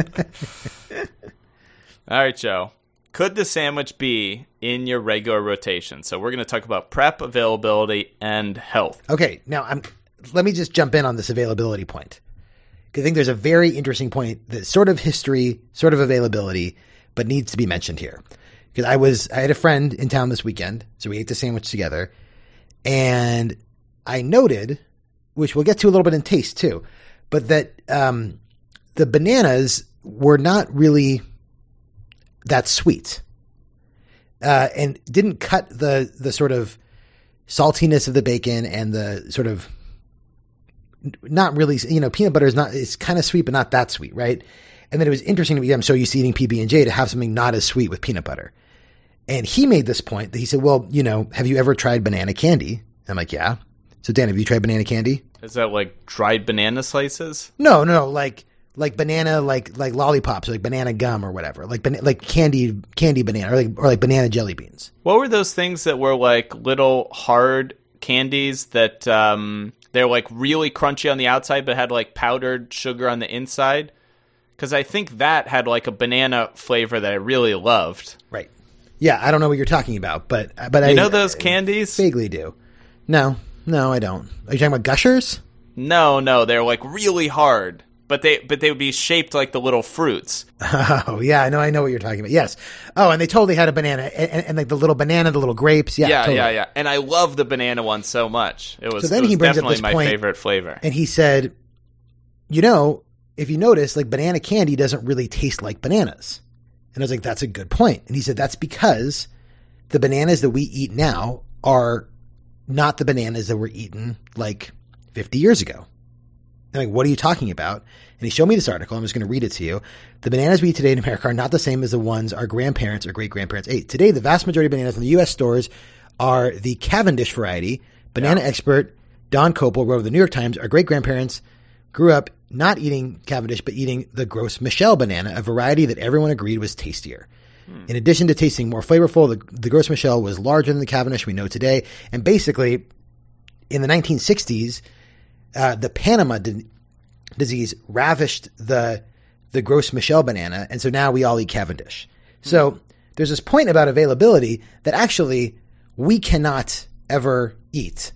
Speaker 1: All right, Joe. Could the sandwich be in your regular rotation? So we're going to talk about prep, availability, and health.
Speaker 3: Okay, now I'm. Let me just jump in on this availability point. I think there's a very interesting point that sort of history, sort of availability, but needs to be mentioned here. Because I was, I had a friend in town this weekend, so we ate the sandwich together, and I noted, which we'll get to a little bit in taste too, but that um, the bananas were not really that sweet, uh, and didn't cut the the sort of saltiness of the bacon and the sort of not really, you know, peanut butter is not, it's kind of sweet, but not that sweet, right? And then it was interesting to me, I'm so used to eating PB and J to have something not as sweet with peanut butter. And he made this point that he said, well, you know, have you ever tried banana candy? I'm like, yeah. So Dan, have you tried banana candy?
Speaker 1: Is that like dried banana slices?
Speaker 3: No, no, like, like banana, like, like lollipops, or like banana gum or whatever, like, like candy, candy banana, or like, or like banana jelly beans.
Speaker 1: What were those things that were like little hard candies that um, they're like really crunchy on the outside but had like powdered sugar on the inside? Because I think that had like a banana flavor that I really loved.
Speaker 3: Right. Yeah, I don't know what you're talking about, but, but I
Speaker 1: know those candies?
Speaker 3: vaguely do. No, no, I don't. Are you talking about gushers?
Speaker 1: No, no, they're like really hard, but they but they would be shaped like the little fruits.
Speaker 3: Oh yeah, I know, I know what you're talking about. Yes. Oh, and they totally had a banana, and, and, and like the little banana, the little grapes. Yeah,
Speaker 1: Yeah,
Speaker 3: totally.
Speaker 1: yeah, yeah. And I love the banana one so much. It was,
Speaker 3: So then
Speaker 1: was
Speaker 3: he brings up
Speaker 1: definitely
Speaker 3: this
Speaker 1: my
Speaker 3: point-
Speaker 1: favorite flavor.
Speaker 3: And he said, you know, if you notice, like banana candy doesn't really taste like bananas. And I was like, that's a good point. And he said, that's because the bananas that we eat now are not the bananas that were eaten like 50 years ago. I'm like, what are you talking about? And he showed me this article. I'm just going to read it to you. The bananas we eat today in America are not the same as the ones our grandparents or great grandparents ate. Today, the vast majority of bananas in the U.S. stores are the Cavendish variety. Banana expert Don Koeppel wrote in the New York Times, our great grandparents grew up not eating Cavendish, but eating the Gros Michel banana, a variety that everyone agreed was tastier. Hmm. In addition to tasting more flavorful, the, the Gros Michel was larger than the Cavendish we know today. And basically, in the 1960s, uh, the Panama di- disease ravished the the Gros Michel banana, and so now we all eat Cavendish. So there's this point about availability that actually we cannot ever eat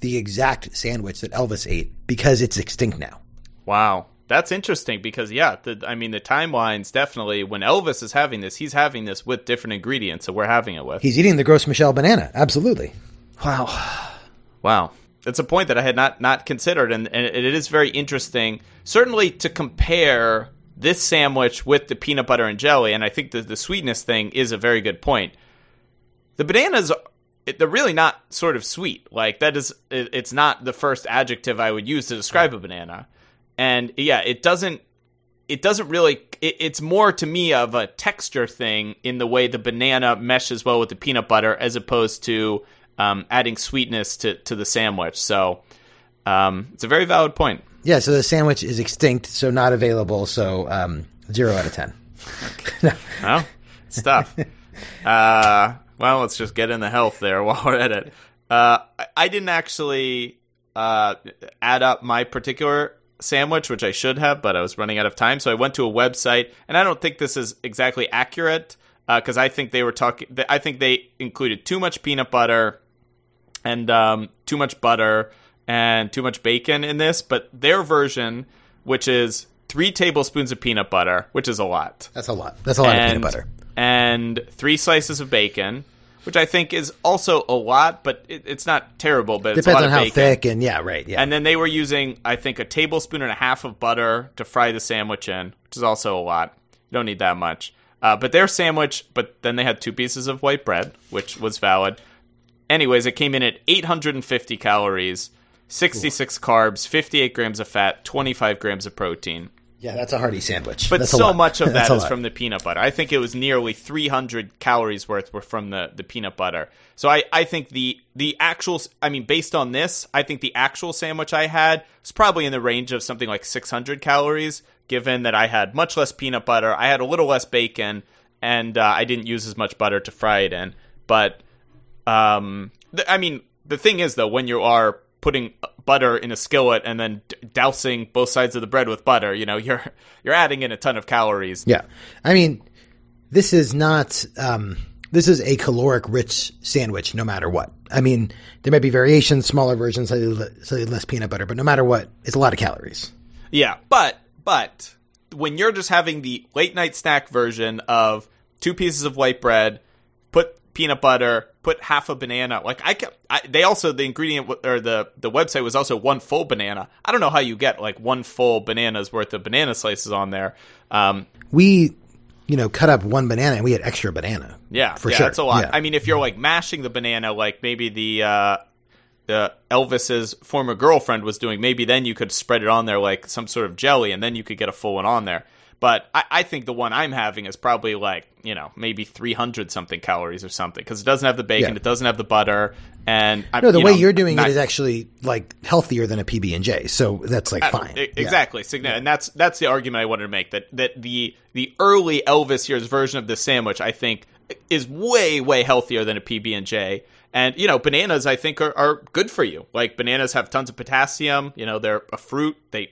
Speaker 3: the exact sandwich that Elvis ate because it's extinct now.
Speaker 1: Wow. That's interesting because yeah, the, I mean the timelines definitely when Elvis is having this, he's having this with different ingredients that we're having it with.
Speaker 3: He's eating the Gros Michel banana, absolutely.
Speaker 1: Wow. Wow. That's a point that I had not not considered and, and it is very interesting certainly to compare this sandwich with the peanut butter and jelly and I think the the sweetness thing is a very good point. The bananas they're really not sort of sweet. Like that is it's not the first adjective I would use to describe a banana. And yeah, it doesn't it doesn't really it, it's more to me of a texture thing in the way the banana meshes well with the peanut butter as opposed to um, adding sweetness to, to the sandwich so um, it's a very valid point
Speaker 3: Yeah, so the sandwich is extinct, so not available. So um, zero out of ten.
Speaker 1: well stuff uh, well let's just get in the health there while we're at it uh, I, didn't actually uh, add up my particular sandwich which i should have but i was running out of time so i went to a website and i don't think this is exactly accurate because i think they were talking i think they included too much peanut butter and um, too much butter and too much bacon in this but their version which is three tablespoons of peanut butter which is a lot
Speaker 3: That's a lot. That's a lot of peanut butter.
Speaker 1: and three slices of bacon, which I think is also a lot, but it, it's not terrible. But
Speaker 3: Depends on how
Speaker 1: bacon.
Speaker 3: thick and yeah, right. Yeah.
Speaker 1: And then they were using, I think, a tablespoon and a half of butter to fry the sandwich in, which is also a lot. You don't need that much. Uh, but their sandwich, but then they had two pieces of white bread, which was valid. Anyways, it came in at 850 calories, 66 carbs, 58 grams of fat, 25 grams of protein.
Speaker 3: yeah, that's a hearty sandwich.
Speaker 1: But
Speaker 3: That's
Speaker 1: so much of that is from the peanut butter. I think it was nearly 300 calories worth were from the, the peanut butter. So I, I think the the actual I mean based on this, I think the actual sandwich I had was probably in the range of something like 600 calories given that I had much less peanut butter, I had a little less bacon and uh, I didn't use as much butter to fry it in. But um th- I mean the thing is though when you are putting butter in a skillet and then d- dousing both sides of the bread with butter, you know, you're you're adding in a ton of calories.
Speaker 3: Yeah. I mean, this is not, um, this is a caloric rich sandwich no matter what. I mean, there might be variations, smaller versions, slightly, le- slightly less peanut butter, but no matter what, it's a lot of calories.
Speaker 1: Yeah, but but when you're just having the late night snack version of two pieces of white bread, peanut butter, put half a banana. Like I, kept, I they also the ingredient or the the website was also one full banana. I don't know how you get like one full banana's worth of banana slices on there. Um,
Speaker 3: We, you know, cut up one banana and we had extra banana.
Speaker 1: yeah,
Speaker 3: for
Speaker 1: yeah,
Speaker 3: sure.
Speaker 1: That's a lot.
Speaker 3: Yeah.
Speaker 1: I mean, if you're like mashing the banana, like maybe the uh, the Elvis's former girlfriend was doing, maybe then you could spread it on there like some sort of jelly, and then you could get a full one on there. But I, I think the one I'm having is probably like you know maybe 300 something calories or something because it doesn't have the bacon,
Speaker 3: Yeah.
Speaker 1: it doesn't have the butter, and I,
Speaker 3: No, the
Speaker 1: you
Speaker 3: way
Speaker 1: know,
Speaker 3: you're doing
Speaker 1: not-
Speaker 3: it is actually like healthier than a PB and J. So that's like uh, fine.
Speaker 1: E-
Speaker 3: Yeah.
Speaker 1: Exactly, Signa- and that's that's the argument I wanted to make that that the the early Elvis years version of this sandwich I think is way way healthier than a PB and J. And you know, bananas I think are, are good for you. Like bananas have tons of potassium. You know, they're a fruit. They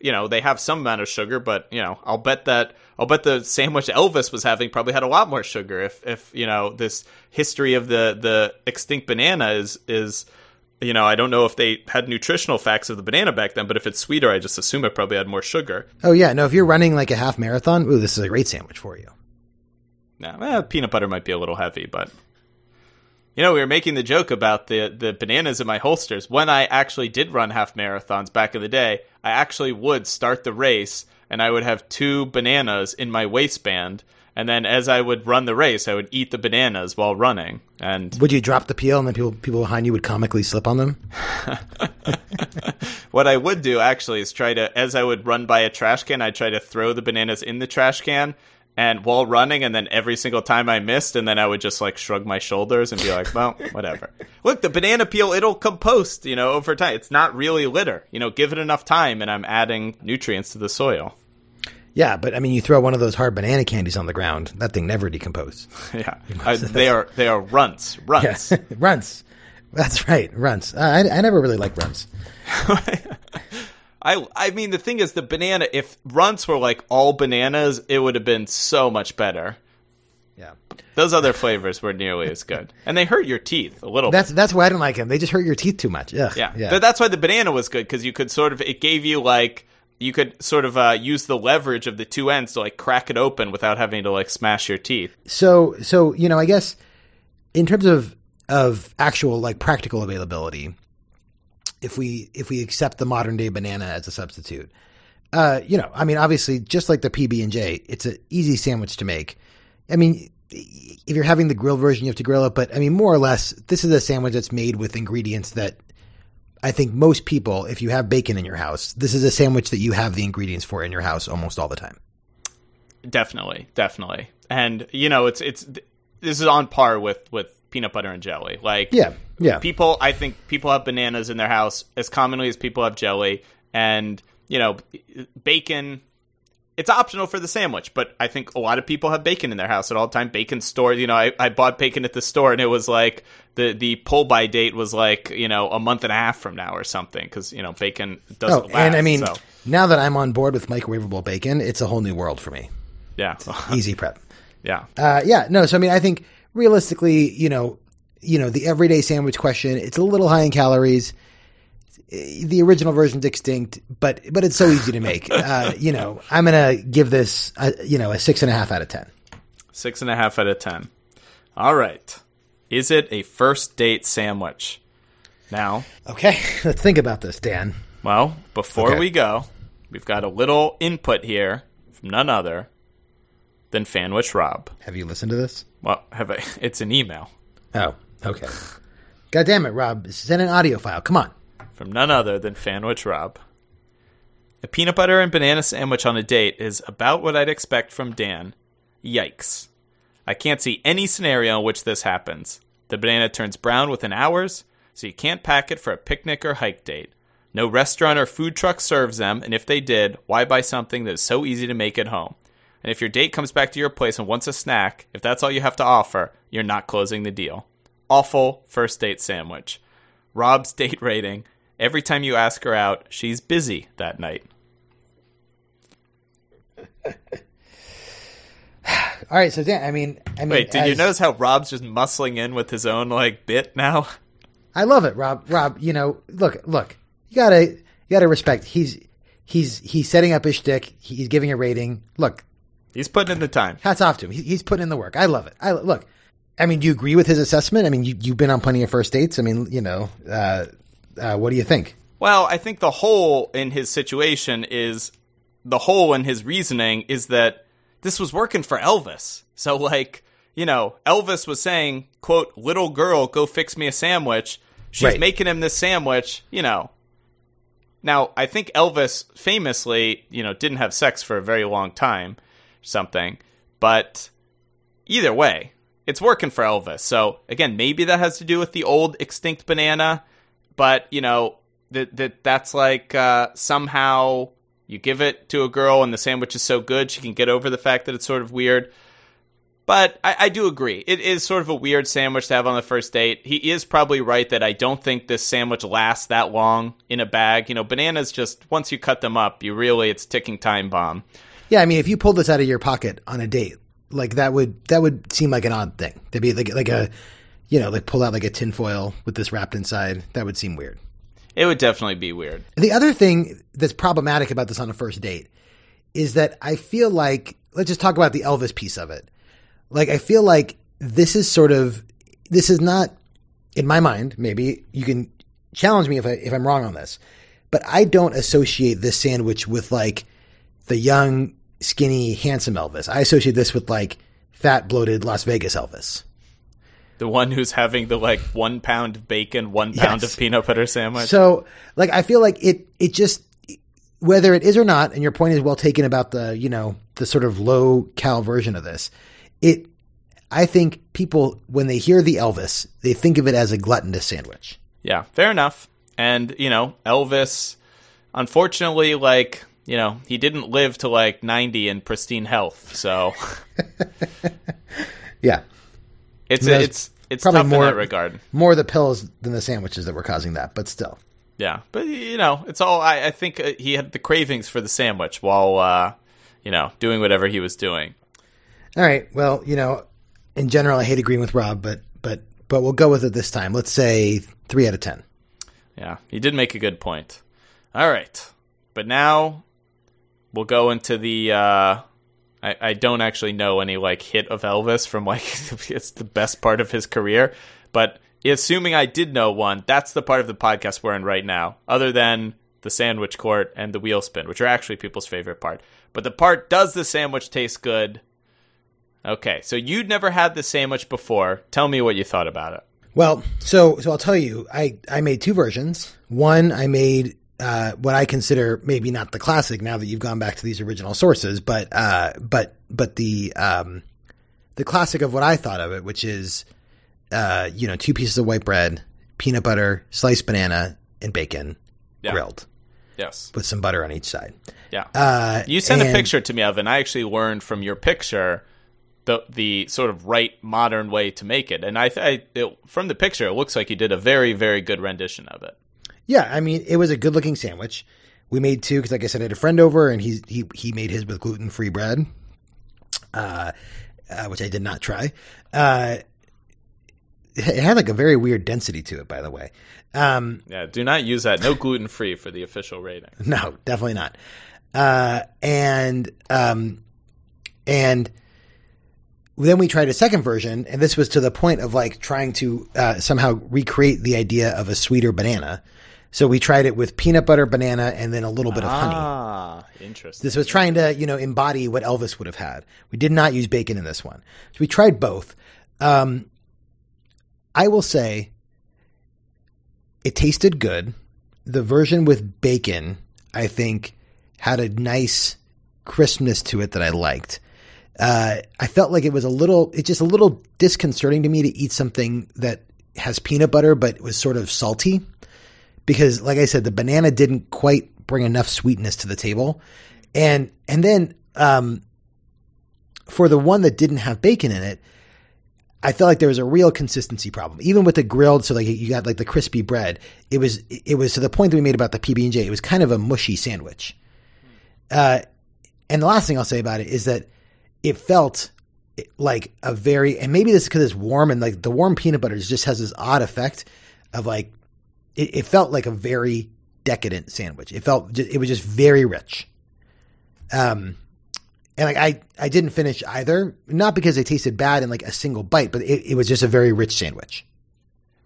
Speaker 1: you know they have some amount of sugar, but you know I'll bet that I'll bet the sandwich Elvis was having probably had a lot more sugar. If if you know this history of the the extinct banana is is you know, I don't know if they had nutritional facts of the banana back then, but if it's sweeter, I just assume it probably had more sugar.
Speaker 3: Oh yeah, no. If you're running like a half marathon, ooh, this is a great sandwich for you.
Speaker 1: Now, eh, peanut butter might be a little heavy, but you know, we were making the joke about the the bananas in my holsters. When I actually did run half marathons back in the day, I actually would start the race and I would have two bananas in my waistband, and then as I would run the race, I would eat the bananas while running. And
Speaker 3: Would you drop the peel and then people people behind you would comically slip on them?
Speaker 1: What I would do actually is try to, as I would run by a trash can, I'd try to throw the bananas in the trash can and while running, and then every single time I missed, and then I would just like shrug my shoulders and be like, well, whatever. Look, the banana peel, it'll compost, you know, over time. It's not really litter. You know, give it enough time, and I'm adding nutrients to the soil.
Speaker 3: Yeah, but I mean, you throw one of those hard banana candies on the ground, that thing never decomposes.
Speaker 1: yeah. I, they are, they are runts. Runts.
Speaker 3: runts. That's right, runts. Uh, I, I never really liked runts.
Speaker 1: I I mean the thing is the banana if runts were like all bananas it would have been so much better.
Speaker 3: Yeah,
Speaker 1: Those other flavors were nearly as good. And they hurt your teeth a little
Speaker 3: that's
Speaker 1: bit.
Speaker 3: that's why I don't like them. They just hurt your teeth too much. Ugh,
Speaker 1: Yeah.
Speaker 3: yeah.
Speaker 1: But that's why the banana was good cuz you could sort of it gave you like you could sort of uh, use the leverage of the two ends to like crack it open without having to like smash your teeth.
Speaker 3: so so you know, I guess in terms of of actual like practical availability, if we if we accept the modern day banana as a substitute, uh, you know, I mean, obviously, just like the PB and J, it's an easy sandwich to make. I mean, if you're having the grilled version, you have to grill it, but I mean, more or less, this is a sandwich that's made with ingredients that I think most people, if you have bacon in your house, this is a sandwich that you have the ingredients for in your house almost all the time.
Speaker 1: Definitely, definitely. And you know, it's it's this is on par with with peanut butter and jelly. Like
Speaker 3: Yeah, yeah.
Speaker 1: people i think people have bananas in their house as commonly as people have jelly and you know bacon it's optional for the sandwich but i think a lot of people have bacon in their house at all time bacon store you know I, I bought bacon at the store and it was like the the pull by date was like you know a month and a half from now or something because you know bacon doesn't
Speaker 3: Oh,
Speaker 1: last
Speaker 3: and I mean,
Speaker 1: so,
Speaker 3: now that I'm on board with microwavable bacon, it's a whole new world for me.
Speaker 1: yeah
Speaker 3: Easy prep.
Speaker 1: yeah
Speaker 3: Uh, yeah, no. So I mean, I think realistically, you know, you know, the everyday sandwich question, it's a little high in calories. The original version's extinct, but but it's so easy to make. Uh, you know, I'm gonna give this, a, you know, a six and a half out of ten.
Speaker 1: six and a half out of ten all right is it a first date sandwich now
Speaker 3: Okay, let's think about this, Dan.
Speaker 1: Well, before
Speaker 3: Okay.
Speaker 1: we go, we've got a little input here from none other than Fanwich Rob.
Speaker 3: Have you listened to this?
Speaker 1: Well, have I, it's an email
Speaker 3: Oh, okay. God damn it, Rob! Send an audio file. Come on.
Speaker 1: from none other than Fanwich Rob. A peanut butter and banana sandwich on a date is about what I'd expect from Dan. Yikes. I can't see any scenario in which this happens. The banana turns brown within hours, so you can't pack it for a picnic or hike date. No restaurant or food truck serves them, and if they did, why buy something that is so easy to make at home? And if your date comes back to your place and wants a snack, if that's all you have to offer, you're not closing the deal. Awful first date sandwich. Rob's date rating. Every time you ask her out, she's busy that night.
Speaker 3: All right, so Dan, I mean, I mean,
Speaker 1: Wait, did you notice how Rob's just muscling in with his own like bit now?
Speaker 3: I love it, Rob. Rob, you know, look, look, you gotta, you gotta respect. He's he's he's setting up his shtick. He's giving a rating. Look,
Speaker 1: He's putting in the time.
Speaker 3: hats off to him. He, he's putting in the work. I love it. I look. I mean, do you agree with his assessment? I mean, you you've been on plenty of first dates. I mean, you know, uh, uh, what do you think?
Speaker 1: Well, I think the hole in his situation is the hole in his reasoning is that this was working for Elvis. So like, you know, Elvis was saying, quote, little girl, go fix me a sandwich. She's
Speaker 3: Right.
Speaker 1: making him this sandwich, you know. Now, I think Elvis famously, you know, didn't have sex for a very long time, something. But either way, it's working for Elvis. So again, maybe that has to do with the old extinct banana, but you know that that that's like uh, somehow you give it to a girl and the sandwich is so good she can get over the fact that it's sort of weird. But I, I do agree. It is sort of a weird sandwich to have on the first date. He is probably right that I don't think this sandwich lasts that long in a bag. You know, bananas just once you cut them up, you really it's ticking time bomb.
Speaker 3: Yeah, I mean, if you pulled this out of your pocket on a date, like that would that would seem like an odd thing to be like like a, you know, like pull out like a tinfoil with this wrapped inside. That would seem weird.
Speaker 1: It would definitely be weird.
Speaker 3: The other thing that's problematic about this on a first date is that I feel like let's just talk about the Elvis piece of it. Like I feel like this is sort of this is not in my mind, maybe you can challenge me if I if I'm wrong on this. But I don't associate this sandwich with like the young, skinny, handsome Elvis. I associate this with like fat, bloated Las Vegas Elvis.
Speaker 1: The one who's having the like one pound of bacon, one pound
Speaker 3: Yes.
Speaker 1: of peanut butter sandwich.
Speaker 3: So, like, I feel like it, it just, whether it is or not, and your point is well taken about the, you know, the sort of low cal version of this, it, I think people, when they hear the Elvis, they think of it as a gluttonous sandwich.
Speaker 1: Yeah, fair enough. And, you know, Elvis, unfortunately, like, you know, he didn't live to like 90 in pristine health. So
Speaker 3: Yeah.
Speaker 1: it's
Speaker 3: That's
Speaker 1: it's it's
Speaker 3: probably
Speaker 1: tough
Speaker 3: more-
Speaker 1: in that regard.
Speaker 3: More the pills than the sandwiches that were causing that, but still.
Speaker 1: Yeah, but you know, it's all. I, I think uh, he had the cravings for the sandwich while, uh, you know, doing whatever he was doing.
Speaker 3: All right. Well, you know, in general, I hate agreeing with Rob, but, but, but we'll go with it this time. Let's say three out of 10.
Speaker 1: Yeah, he did make a good point. All right, but now we'll go into the. Uh, I, I don't actually know any like hit of Elvis from like it's the best part of his career, but assuming I did know one, that's the part of the podcast we're in right now. Other than the sandwich court and the wheel spin, which are actually people's favorite part. But the part does the sandwich taste good? Okay, so you'd never had the sandwich before. Tell me what you thought about it.
Speaker 3: Well, so so I'll tell you, I I made two versions. One, I made uh, what I consider maybe not the classic. Now that you've gone back to these original sources, but uh, but but the um, the classic of what I thought of it, which is uh, you know two pieces of white bread, peanut butter, sliced banana, and bacon
Speaker 1: Yeah.
Speaker 3: grilled
Speaker 1: Yes.
Speaker 3: with some butter on each side.
Speaker 1: Yeah.
Speaker 3: Uh,
Speaker 1: You sent a picture to me of, and I actually learned from your picture the the sort of right modern way to make it. And I, I it, from the picture, it looks like you did a very very good rendition of it.
Speaker 3: Yeah, I mean, it was a good looking sandwich. We made two because, like I said, I had a friend over, and he he he made his with gluten free bread, uh, uh, which I did not try. Uh, it had like a very weird density to it, by the way. Um,
Speaker 1: Yeah, do not use that. No gluten free for the official rating.
Speaker 3: no, definitely not. Uh, and um, and then we tried a second version, and this was to the point of like trying to uh, somehow recreate the idea of a sweeter banana. So we tried it with peanut butter, banana, and then a little bit of honey.
Speaker 1: Ah, interesting.
Speaker 3: This was trying to, you know, embody what Elvis would have had. We did not use bacon in this one. So we tried both. Um, I will say it tasted good. The version with bacon, I think, had a nice crispness to it that I liked. Uh, I felt like it was a little, it's just a little disconcerting to me to eat something that has peanut butter, but was sort of salty because like I said, the banana didn't quite bring enough sweetness to the table. And, and then, um, for the one that didn't have bacon in it, I felt like there was a real consistency problem, even with the grilled. So like you got like the crispy bread. It was, it was to the point that we made about the PB and J. It was kind of a mushy sandwich. Uh, and the last thing I'll say about it is that it felt like a very, and maybe this is because it's warm and like the warm peanut butter just has this odd effect of like, it, it felt like a very decadent sandwich. It felt it was just very rich. Um, and like I I didn't finish either, not because it tasted bad in like a single bite, but it, it was just a very rich sandwich.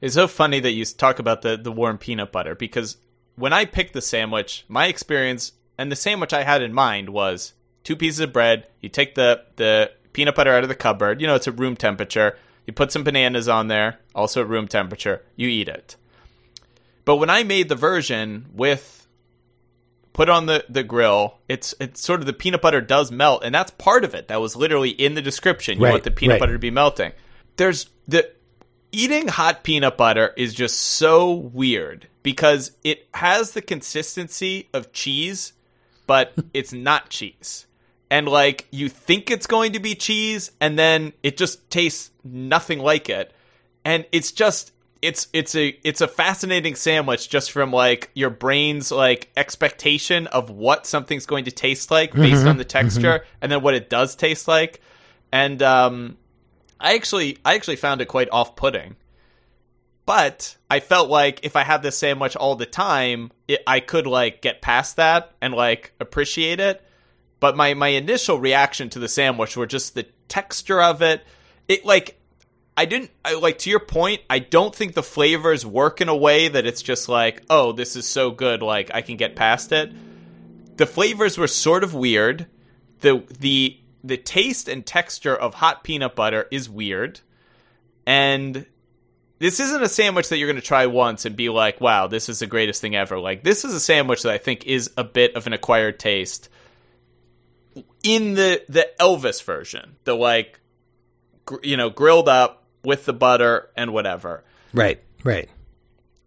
Speaker 1: It's so funny that you talk about the the warm peanut butter because when I picked the sandwich, my experience and the sandwich I had in mind was two pieces of bread. You take the the peanut butter out of the cupboard. You know, it's at room temperature. You put some bananas on there, also at room temperature. You eat it. But when I made the version with put on the, the grill, it's it's sort of the peanut butter does melt, and that's part of it. That was literally in the description. You
Speaker 3: Right,
Speaker 1: want the peanut
Speaker 3: right.
Speaker 1: butter to be melting. There's the eating hot peanut butter is just so weird because it has the consistency of cheese, but it's not cheese. And like you think it's going to be cheese and then it just tastes nothing like it. And it's just it's it's a it's a fascinating sandwich just from like your brain's like expectation of what something's going to taste like based on the texture and then what it does taste like. And um I actually I actually found it quite off-putting. But I felt like if I had this sandwich all the time, it, I could like get past that and like appreciate it. But my my initial reaction to the sandwich were just the texture of it. It like I didn't I, like to your point. I don't think the flavors work in a way that it's just like, oh, this is so good, like I can get past it. The flavors were sort of weird. the the The taste and texture of hot peanut butter is weird, and this isn't a sandwich that you're going to try once and be like, wow, this is the greatest thing ever. Like this is a sandwich that I think is a bit of an acquired taste in the the Elvis version, the like you know grilled up with the butter and whatever.
Speaker 3: Right, right.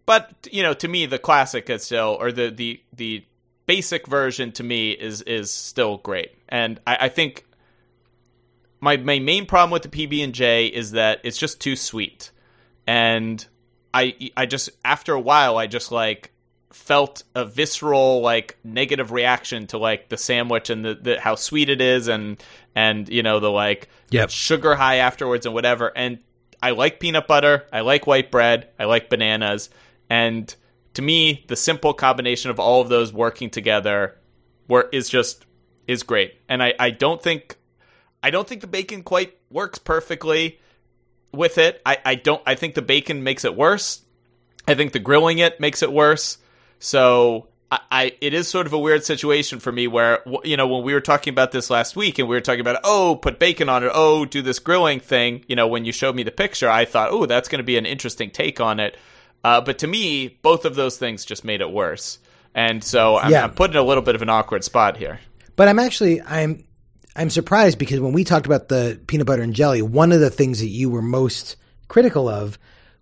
Speaker 1: But you know, to me, the classic is still, or the the the basic version to me is is still great, and I, I think my my main problem with the PB and J is that it's just too sweet, and I I just after a while I just like felt a visceral like negative reaction to like the sandwich and the, the how sweet it is and and you know the like
Speaker 3: Yep.
Speaker 1: sugar high afterwards and whatever and I like peanut butter, I like white bread, I like bananas and to me the simple combination of all of those working together were is just is great. And I I don't think I don't think the bacon quite works perfectly with it. I, I don't I think the bacon makes it worse. I think the grilling it makes it worse. So I, I it is sort of a weird situation for me where you know when we were talking about this last week and we were talking about oh put bacon on it oh do this grilling thing you know when you showed me the picture I thought oh that's going to be an interesting take on it. Uh, but to me, both of those things just made it worse. And so I'm,
Speaker 3: Yeah.
Speaker 1: I'm put in a little bit of an awkward spot here.
Speaker 3: But I'm actually I'm I'm surprised because when we talked about the peanut butter and jelly, one of the things that you were most critical of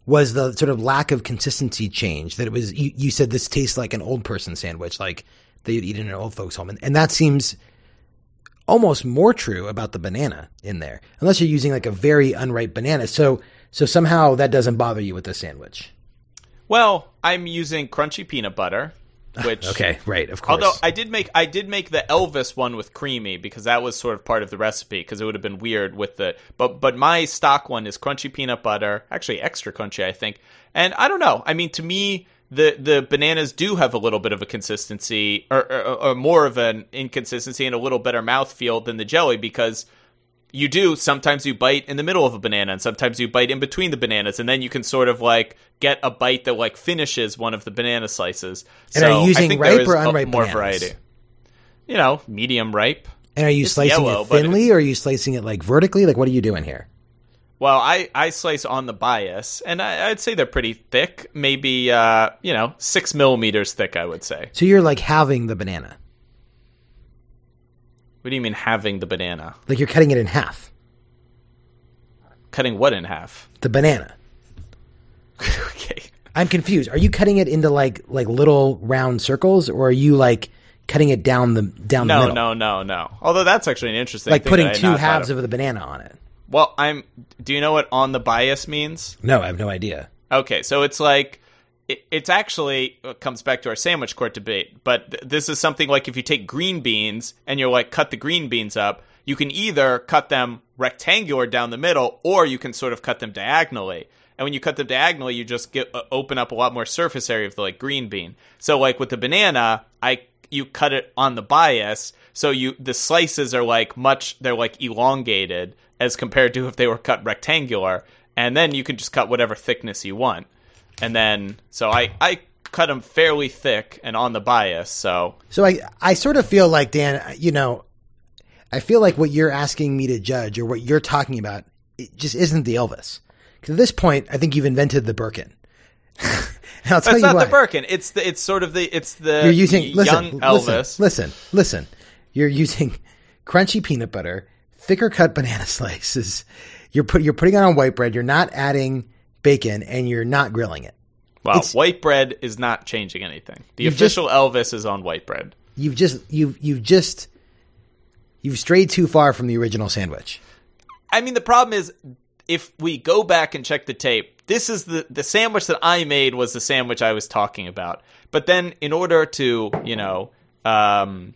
Speaker 3: was the sort of lack of consistency change. That it was you, you said this tastes like an old person sandwich, like they would eat in an old folks home, and, and that seems almost more true about the banana in there, unless you're using like a very unripe banana. So so somehow that doesn't bother you with the sandwich.
Speaker 1: Well, I'm using crunchy peanut butter, which
Speaker 3: Okay, right, of course.
Speaker 1: Although I did make I did make the Elvis one with creamy because that was sort of part of the recipe because it would have been weird with the but but my stock one is crunchy peanut butter actually extra crunchy I think and I don't know I mean to me the the bananas do have a little bit of a consistency or, or, or more of an inconsistency and a little better mouthfeel than the jelly because you do sometimes you bite in the middle of a banana and sometimes you bite in between the bananas and then you can sort of like get a bite that like finishes one of the banana slices
Speaker 3: And
Speaker 1: so
Speaker 3: are you using ripe or unripe
Speaker 1: more
Speaker 3: bananas?
Speaker 1: variety you know medium ripe
Speaker 3: and are you
Speaker 1: it's
Speaker 3: slicing
Speaker 1: yellow,
Speaker 3: it thinly, or are you slicing it like vertically? Like what are you doing here?
Speaker 1: well i i slice on the bias and I, i'd say they're pretty thick maybe uh you know six millimeters thick i would say
Speaker 3: So you're like halving the banana,
Speaker 1: what do you mean having the banana
Speaker 3: like you're cutting it in half.
Speaker 1: cutting what in half
Speaker 3: The banana.
Speaker 1: okay
Speaker 3: I'm confused. Are you cutting it into like like little round circles, or are you like cutting it down the down the
Speaker 1: no
Speaker 3: middle?
Speaker 1: no no no although that's actually an interesting
Speaker 3: like putting two halves
Speaker 1: of.
Speaker 3: of the banana on it.
Speaker 1: well i'm do you know what on the bias means
Speaker 3: No, I have no idea.
Speaker 1: Okay, so it's like it's actually it comes back to our sandwich court debate, but th- this is something like if you take green beans and you're like cut the green beans up, you can either cut them rectangular down the middle or you can sort of cut them diagonally. and when you cut them diagonally, you just get uh, open up a lot more surface area of the like green bean. So like with the banana, I you cut it on the bias, so you the slices are like much they're like elongated as compared to if they were cut rectangular, and then you can just cut whatever thickness you want. And then so I I cut them fairly thick and on the bias, so
Speaker 3: So I I sort of feel like Dan, you know, I feel like what you're asking me to judge or what you're talking about it just isn't the Elvis. Because at this point, I think you've invented the Birkin. I'll tell
Speaker 1: it's not
Speaker 3: why.
Speaker 1: the Birkin. It's the it's sort of the it's the
Speaker 3: You're using listen,
Speaker 1: young Elvis.
Speaker 3: listen, listen, listen. You're using crunchy peanut butter, thicker cut banana slices. You're put you're putting it on white bread. You're not adding bacon, and you're not grilling it.
Speaker 1: Well,
Speaker 3: It's-
Speaker 1: white bread is not changing anything. The
Speaker 3: You've just-
Speaker 1: official Elvis is on white bread.
Speaker 3: You've just you've you've just you've strayed too far from the original sandwich.
Speaker 1: I mean, the problem is if we go back and check the tape, this is the the sandwich that I made was the sandwich I was talking about. But then, in order to you know um,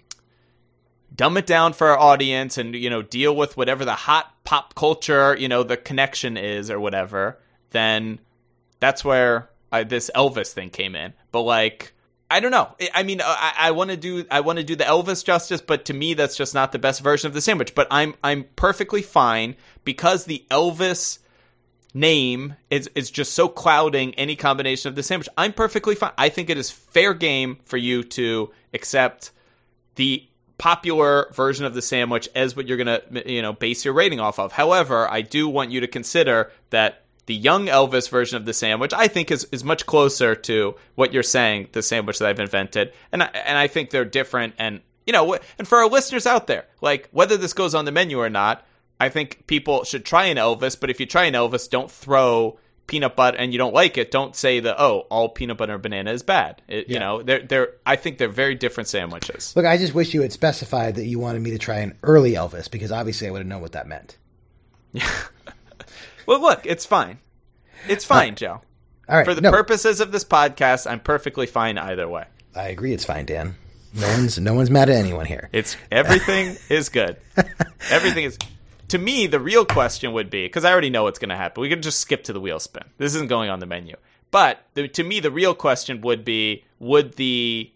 Speaker 1: dumb it down for our audience and you know deal with whatever the hot pop culture you know the connection is or whatever, then that's where I, this Elvis thing came in. But like. I don't know. I- mean, uh, I, I want to do I want to do the Elvis justice, but to me, that's just not the best version of the sandwich. But I'm I'm perfectly fine because the Elvis name is is just so clouding any combination of the sandwich. I'm perfectly fine. I think it is fair game for you to accept the popular version of the sandwich as what you're going to you know base your rating off of. However, I do want you to consider that the young Elvis version of the sandwich I think is is much closer to what you're saying the sandwich that I've invented. And I, and I think they're different and you know and for our listeners out there, like whether this goes on the menu or not, I think people should try an Elvis, but if you try an Elvis, don't throw peanut butter and you don't like it, don't say that oh, all peanut butter and banana is bad. It, You know, they're they're I think they're very different sandwiches.
Speaker 3: Look, I just wish you had specified that you wanted me to try an early Elvis because obviously I would have known what that meant.
Speaker 1: Well, look, it's fine. It's fine, Joe.
Speaker 3: All right,
Speaker 1: For the
Speaker 3: no,
Speaker 1: purposes of this podcast, I'm perfectly fine either way.
Speaker 3: I agree. It's fine, Dan. No one's no one's mad at anyone here.
Speaker 1: It's everything is good. Everything is. To me, the real question would be because I already know what's going to happen. We can just skip to the wheel spin. This isn't going on the menu. But the, to me, the real question would be: Would the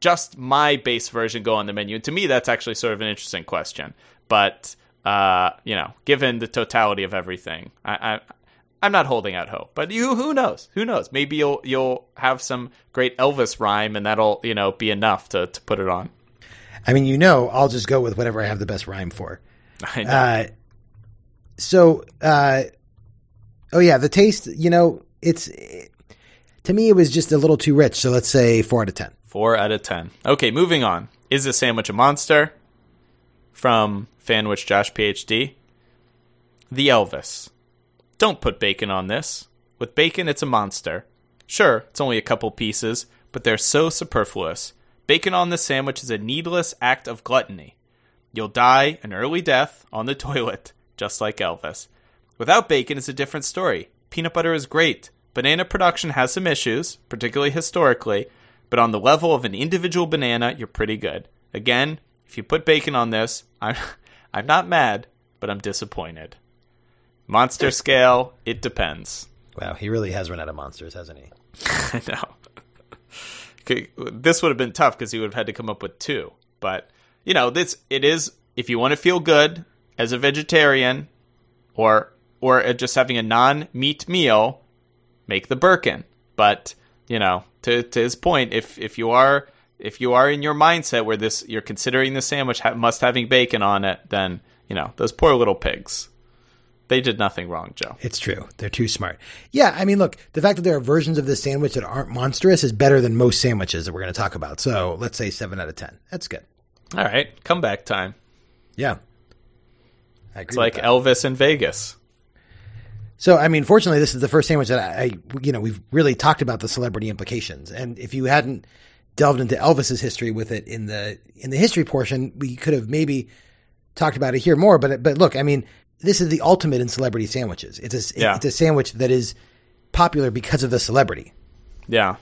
Speaker 1: just my base version go on the menu? And to me, that's actually sort of an interesting question. But uh, you know, given the totality of everything, I, I I'm not holding out hope. But you, who knows? Who knows? Maybe you'll you'll have some great Elvis rhyme, and that'll you know be enough to to put it on.
Speaker 3: I mean, you know, I'll just go with whatever I have the best rhyme for.
Speaker 1: I know.
Speaker 3: Uh, so, uh, oh yeah, the taste. You know, it's to me it was just a little too rich. So let's say four out of ten.
Speaker 1: Four out of ten. Okay, moving on. Is this sandwich a monster? From Fanwich Josh PhD. The Elvis. Don't put bacon on this. With bacon, it's a monster. Sure, it's only a couple pieces, but they're so superfluous. Bacon on this sandwich is a needless act of gluttony. You'll die an early death on the toilet, just like Elvis. Without bacon, it's a different story. Peanut butter is great. Banana production has some issues, particularly historically, but on the level of an individual banana, you're pretty good. Again, if you put bacon on this, I'm I'm not mad, but I'm disappointed. Monster scale, it depends.
Speaker 3: Wow, he really has run out of monsters, hasn't he?
Speaker 1: I know. Okay, This would have been tough because he would have had to come up with two. But you know, this it is. If you want to feel good as a vegetarian, or or just having a non-meat meal, make the Birkin. But you know, to to his point, if if you are if you are in your mindset where this you're considering the sandwich ha- must having bacon on it, then you know those poor little pigs. They did nothing wrong, Joe.
Speaker 3: It's true. They're too smart. Yeah, I mean, look, the fact that there are versions of this sandwich that aren't monstrous is better than most sandwiches that we're going to talk about. So let's say seven out of ten. That's good.
Speaker 1: All right, comeback time.
Speaker 3: Yeah, I agree.
Speaker 1: It's like. Elvis in Vegas.
Speaker 3: So, I mean, fortunately, this is the first sandwich that I, I, you know, we've really talked about the celebrity implications. And if you hadn't delved into Elvis's history with it in the in the history portion, we could have maybe talked about it here more. But but look, I mean, this is the ultimate in celebrity sandwiches. It's a
Speaker 1: Yeah.
Speaker 3: it's a sandwich that is popular because of the celebrity.
Speaker 1: Yeah.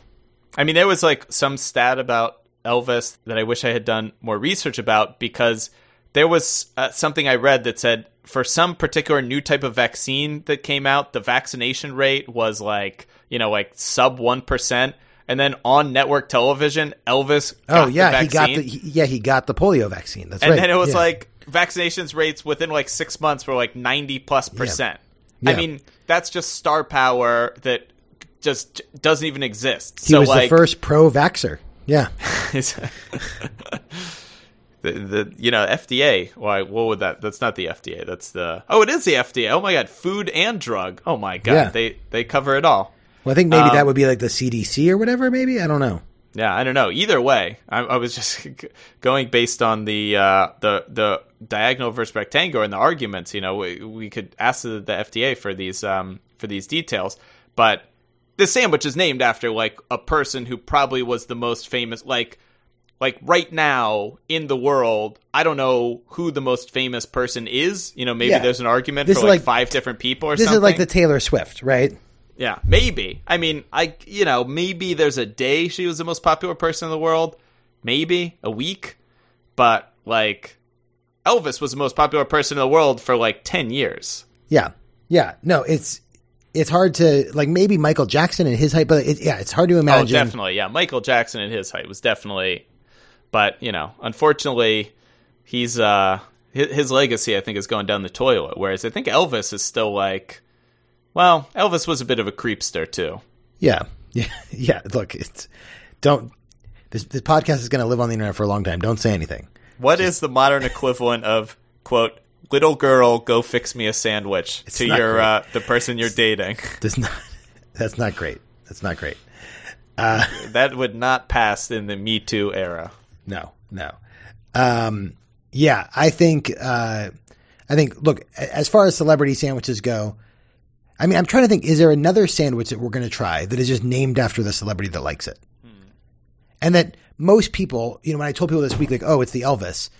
Speaker 1: I mean, there was like some stat about Elvis that I wish I had done more research about because there was uh, something I read that said for some particular new type of vaccine that came out, the vaccination rate was like, you know, like sub 1%. And then on network television, Elvis
Speaker 3: Oh yeah,
Speaker 1: the
Speaker 3: he got the he, yeah he got the polio vaccine. That's
Speaker 1: and
Speaker 3: right.
Speaker 1: then it was
Speaker 3: Yeah.
Speaker 1: like vaccinations rates within like six months were like 90 plus percent. I
Speaker 3: Yeah.
Speaker 1: mean, that's just star power that just doesn't even exist.
Speaker 3: he
Speaker 1: so
Speaker 3: was
Speaker 1: like,
Speaker 3: the first pro vaxer. Yeah,
Speaker 1: the, the you know FDA. Why? What would that? That's not the FDA. That's the. Oh, it is the FDA. Oh my God, Food and Drug. Oh my God,
Speaker 3: Yeah.
Speaker 1: they they cover it all.
Speaker 3: Well I think maybe
Speaker 1: Um,
Speaker 3: that would be like the CDC or whatever. Maybe I don't know.
Speaker 1: Yeah, I don't know. Either way, I, I was just going based on the uh, the the diagonal versus rectangular and the arguments. You know, we, we could ask the, the FDA for these um, for these details, but this sandwich is named after like a person who probably was the most famous. Like, like right now in the world, I don't know who the most famous person is. You know, maybe
Speaker 3: Yeah.
Speaker 1: there's an argument
Speaker 3: This
Speaker 1: for like,
Speaker 3: like-
Speaker 1: five different people or
Speaker 3: This
Speaker 1: something.
Speaker 3: is like the Taylor Swift, right?
Speaker 1: Yeah, maybe. I mean, I you know, maybe there's a day she was the most popular person in the world, maybe a week, but like Elvis was the most popular person in the world for like 10 years.
Speaker 3: Yeah, yeah. No, it's it's hard to like maybe Michael Jackson and his height, but it, yeah, it's hard to imagine.
Speaker 1: Oh,
Speaker 3: imagine.
Speaker 1: definitely. Yeah, Michael Jackson at his height was definitely but, you know, unfortunately, he's uh his, his legacy I think is going down the toilet whereas I think Elvis is still like well, Elvis was a bit of a creepster too.
Speaker 3: Yeah, yeah, yeah. Look, it's don't. This this podcast is going to live on the internet for a long time. Don't say anything.
Speaker 1: What is the modern equivalent of quote little girl go fix me a sandwich to your uh, the person you're dating?
Speaker 3: That's not. That's not great. That's not great.
Speaker 1: that would not pass in the Me Too era.
Speaker 3: No, no. Um, yeah, I think. Uh, I think. Look, as far as celebrity sandwiches go, I mean, I'm trying to think. Is there another sandwich that we're going to try that is just named after the celebrity that likes it? Hmm. And that most people, you know, when I told people this week, like, oh, it's the Elvis,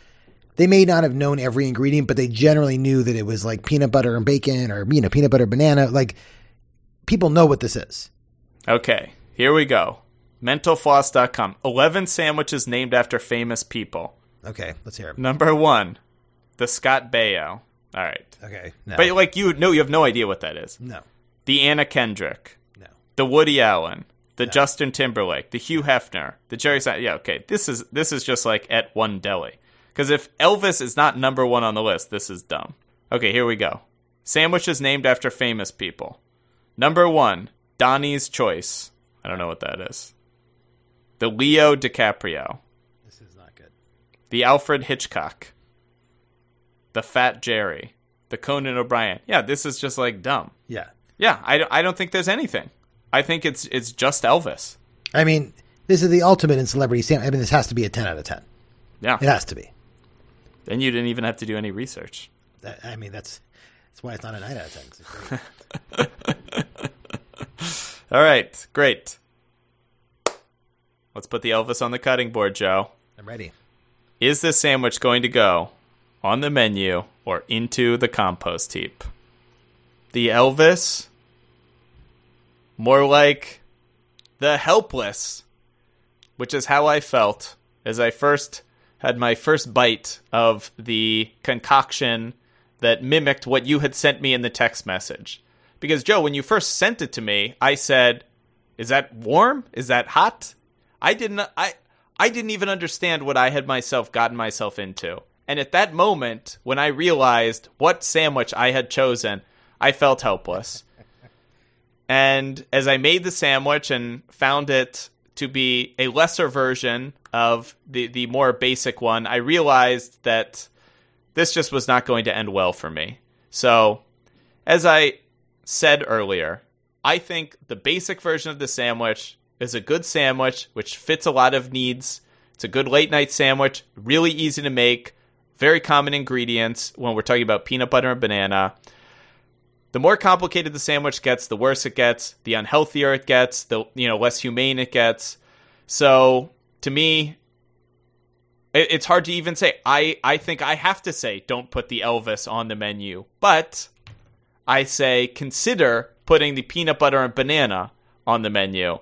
Speaker 3: they may not have known every ingredient, but they generally knew that it was like peanut butter and bacon or, you know, peanut butter banana. Like, people know what this is.
Speaker 1: Okay, here we go. Mentalfloss.com. 11 sandwiches named after famous people.
Speaker 3: Okay, let's hear it.
Speaker 1: Number one, the Scott Baio. All right.
Speaker 3: Okay. No.
Speaker 1: But like you no, you have no idea what that is.
Speaker 3: no.
Speaker 1: The Anna Kendrick.
Speaker 3: No.
Speaker 1: the Woody Allen, the Justin Timberlake, the Hugh Hefner, the Jerry Sein. Yeah, okay. This is this is just like at one deli. Because if Elvis is not number one on the list, this is dumb. Okay, here we go. Sandwiches named after famous people. Number one, Donnie's Choice. I don't know what that is. The Leo DiCaprio.
Speaker 3: This is not good.
Speaker 1: The Alfred Hitchcock. The Fat Jerry. The Conan O'Brien. Yeah, this is just like dumb.
Speaker 3: Yeah.
Speaker 1: Yeah, I, don't- I don't think there's anything. I think it's it's just Elvis.
Speaker 3: I mean, this is the ultimate in celebrity sandwich. I mean, this has to be a 10 out of 10.
Speaker 1: Yeah.
Speaker 3: It has to be.
Speaker 1: Then you didn't even have to do any research.
Speaker 3: That- I mean, that's that's why it's not a 9 out of 10.
Speaker 1: All right, great. Let's put the Elvis on the cutting board, Joe.
Speaker 3: I'm ready.
Speaker 1: Is this sandwich going to go on the menu or into the compost heap? The Elvis? More like the helpless, which is how I felt as I first had my first bite of the concoction that mimicked what you had sent me in the text message. Because, Joe, when you first sent it to me, I said, Is that warm? Is that hot? I didn't I I didn't even understand what I had myself gotten myself into. And at that moment, when I realized what sandwich I had chosen, I felt helpless. and as I made the sandwich and found it to be a lesser version of the, the more basic one, I realized that this just was not going to end well for me. So, as I said earlier, I think the basic version of the sandwich is a good sandwich which fits a lot of needs. It's a good late night sandwich, really easy to make, very common ingredients when we're talking about peanut butter and banana. The more complicated the sandwich gets, the worse it gets, the unhealthier it gets, the you know less humane it gets. So, to me, it- it's hard to even say. I I think I have to say don't put the Elvis on the menu. But I say consider putting the peanut butter and banana on the menu.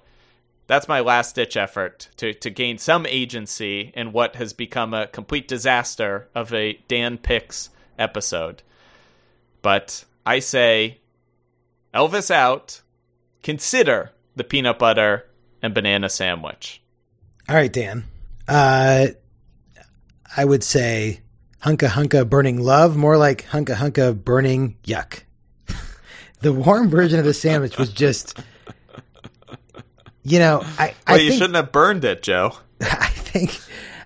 Speaker 1: That's my last ditch effort to, to gain some agency in what has become a complete disaster of a Dan Picks episode. but I say Elvis out. Consider the peanut butter and banana sandwich.
Speaker 3: All right, Dan. Uh, I would say hunka hunka burning love, more like hunka hunka burning yuck. the warm version of the sandwich was just, you know, I, I
Speaker 1: Well, you
Speaker 3: think,
Speaker 1: shouldn't have burned it, Joe.
Speaker 3: I think,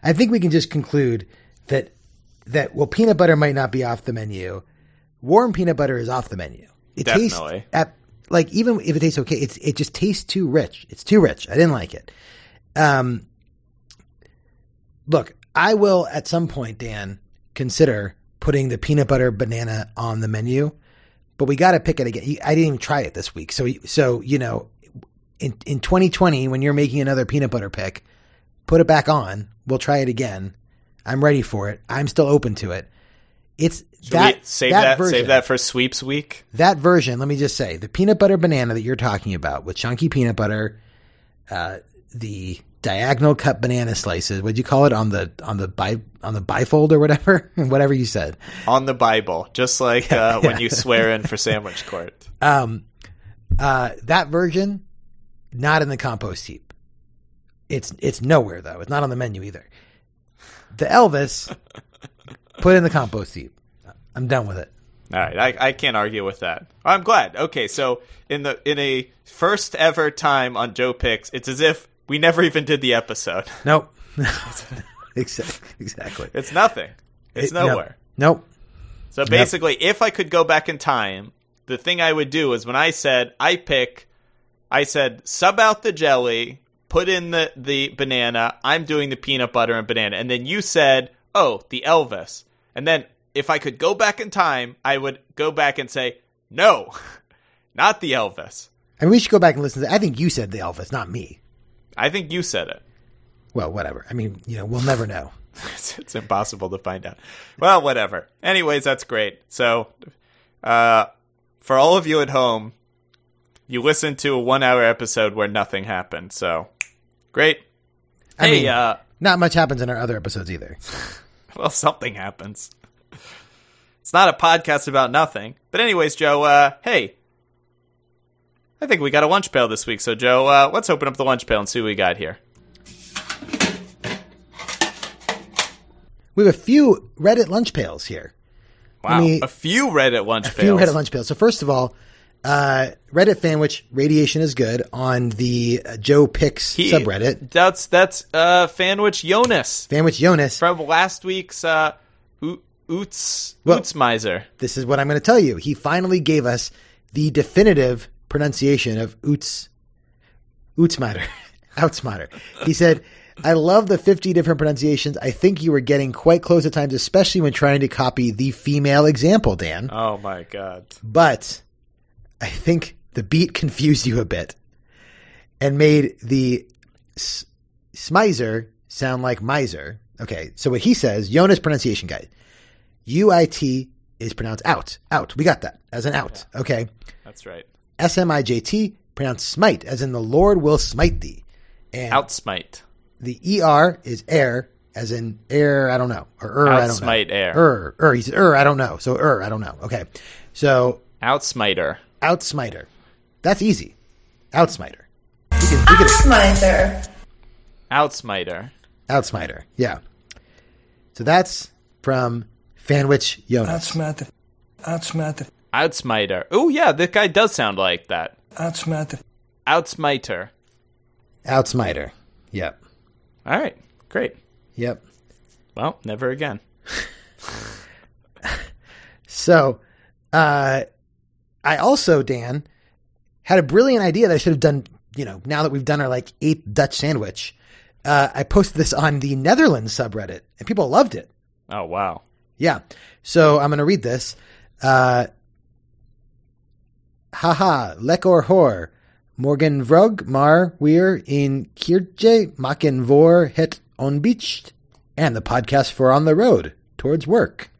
Speaker 3: I think we can just conclude that that well, peanut butter might not be off the menu. Warm peanut butter is off the menu. It
Speaker 1: Definitely.
Speaker 3: tastes at like even if it tastes okay, it's it just tastes too rich. It's too rich. I didn't like it. Um, look, I will at some point, Dan, consider putting the peanut butter banana on the menu, but we got to pick it again. I didn't even try it this week, so so you know, in in 2020, when you're making another peanut butter pick, put it back on. We'll try it again. I'm ready for it. I'm still open to it. It's
Speaker 1: Should
Speaker 3: that
Speaker 1: save that,
Speaker 3: version,
Speaker 1: save that for sweeps week.
Speaker 3: that version, let me just say, the peanut butter banana that you're talking about with chunky peanut butter, uh, the diagonal cut banana slices. What'd you call it on the on the bi on the bifold or whatever? whatever you said.
Speaker 1: on the Bible, just like uh, when you swear in for sandwich court.
Speaker 3: Um, uh, that version, not in the compost heap. It's it's nowhere though. It's not on the menu either. The Elvis, put in the compost heap. I'm done with it.
Speaker 1: All right, I, I can't argue with that. I'm glad. Okay, so in the in a first ever time on Joe Picks, it's as if we never even did the episode.
Speaker 3: Nope. exactly. Exactly.
Speaker 1: It's nothing. It's
Speaker 3: It- no.
Speaker 1: nowhere.
Speaker 3: Nope.
Speaker 1: So basically, if I could go back in time, the thing I would do is when I said I pick, I said sub out the jelly, put in the the banana. I'm doing the peanut butter and banana, and then you said, oh, the Elvis, and then if I could go back in time, I would go back and say no, not the Elvis.
Speaker 3: I mean, we should go back and listen to. I think you said the Elvis, not me.
Speaker 1: I think you said it.
Speaker 3: Well, whatever. I mean, you know, we'll never know.
Speaker 1: it's, it's impossible to find out. Well, whatever. Anyways, that's great. So, uh, for all of you at home, you listened to a one-hour episode where nothing happened. So, great.
Speaker 3: I
Speaker 1: hey,
Speaker 3: mean,
Speaker 1: uh,
Speaker 3: not much happens in our other episodes either.
Speaker 1: well, something happens. It's not a podcast about nothing. But anyways, Joe. Uh, hey, I think we got a lunch pail this week. So, Joe, uh, let's open up the lunch pail and see what we got here.
Speaker 3: We have a few Reddit lunch pails here.
Speaker 1: Wow,
Speaker 3: me-
Speaker 1: a few Reddit lunch
Speaker 3: A few. Reddit lunch pails. So first of all, uh, Reddit fan which radiation is good on the uh, Joe Picks
Speaker 1: He-
Speaker 3: subreddit.
Speaker 1: That's that's uh, Fanwich Jonas.
Speaker 3: Fanwich Jonas.
Speaker 1: from last week's uh O- Oots
Speaker 3: Well-
Speaker 1: Oots Miser.
Speaker 3: This is what I'm going to tell you. He finally gave us the definitive pronunciation of Oots, Ootsmatter, Outsmatter. He said, I love the 50 different pronunciations. I think you were getting quite close at times, especially when trying to copy the female example, Dan.
Speaker 1: Oh my god.
Speaker 3: But I think the beat confused you a bit and made the s- smizer sound like miser. Okay, so what he says, Jonas pronunciation guide. UIT is pronounced out. Out. We got that as an out. Okay.
Speaker 1: That's right.
Speaker 3: S M I J T pronounced smite, as in the Lord will smite thee. And
Speaker 1: Outsmite.
Speaker 3: the ER is air, as in air, I don't know. Or er, I don't know.
Speaker 1: Outsmite air.
Speaker 3: Er, er, he said er, I don't know. So er, I don't know. Okay. So
Speaker 1: Outsmiter.
Speaker 3: Outsmiter. That's easy. Outsmiter. We can, we can,
Speaker 6: Outsmiser.
Speaker 1: Outsmiter.
Speaker 3: Outsmiter. Yeah. So that's from Fanwich Jonas.
Speaker 7: Outsmatter. Outsmatter.
Speaker 1: Outsmiter. Oh yeah, that guy does sound like that.
Speaker 7: Outsmatter.
Speaker 1: Outsmiter.
Speaker 3: Outsmiter. Yep.
Speaker 1: All right. Great.
Speaker 3: Yep.
Speaker 1: Well, never again.
Speaker 3: So, uh, I also, Dan, had a brilliant idea that I should have done, you know, now that we've done our like eighth Dutch sandwich. Uh, I posted this on the Netherlands subreddit and people loved it.
Speaker 1: Oh wow.
Speaker 3: Yeah. So I'm going to read this. Uh, haha, lekker hoor. Morgen vrog maar weer in Kiertje maken voor het onbeached. And the podcast for On the Road Towards Work.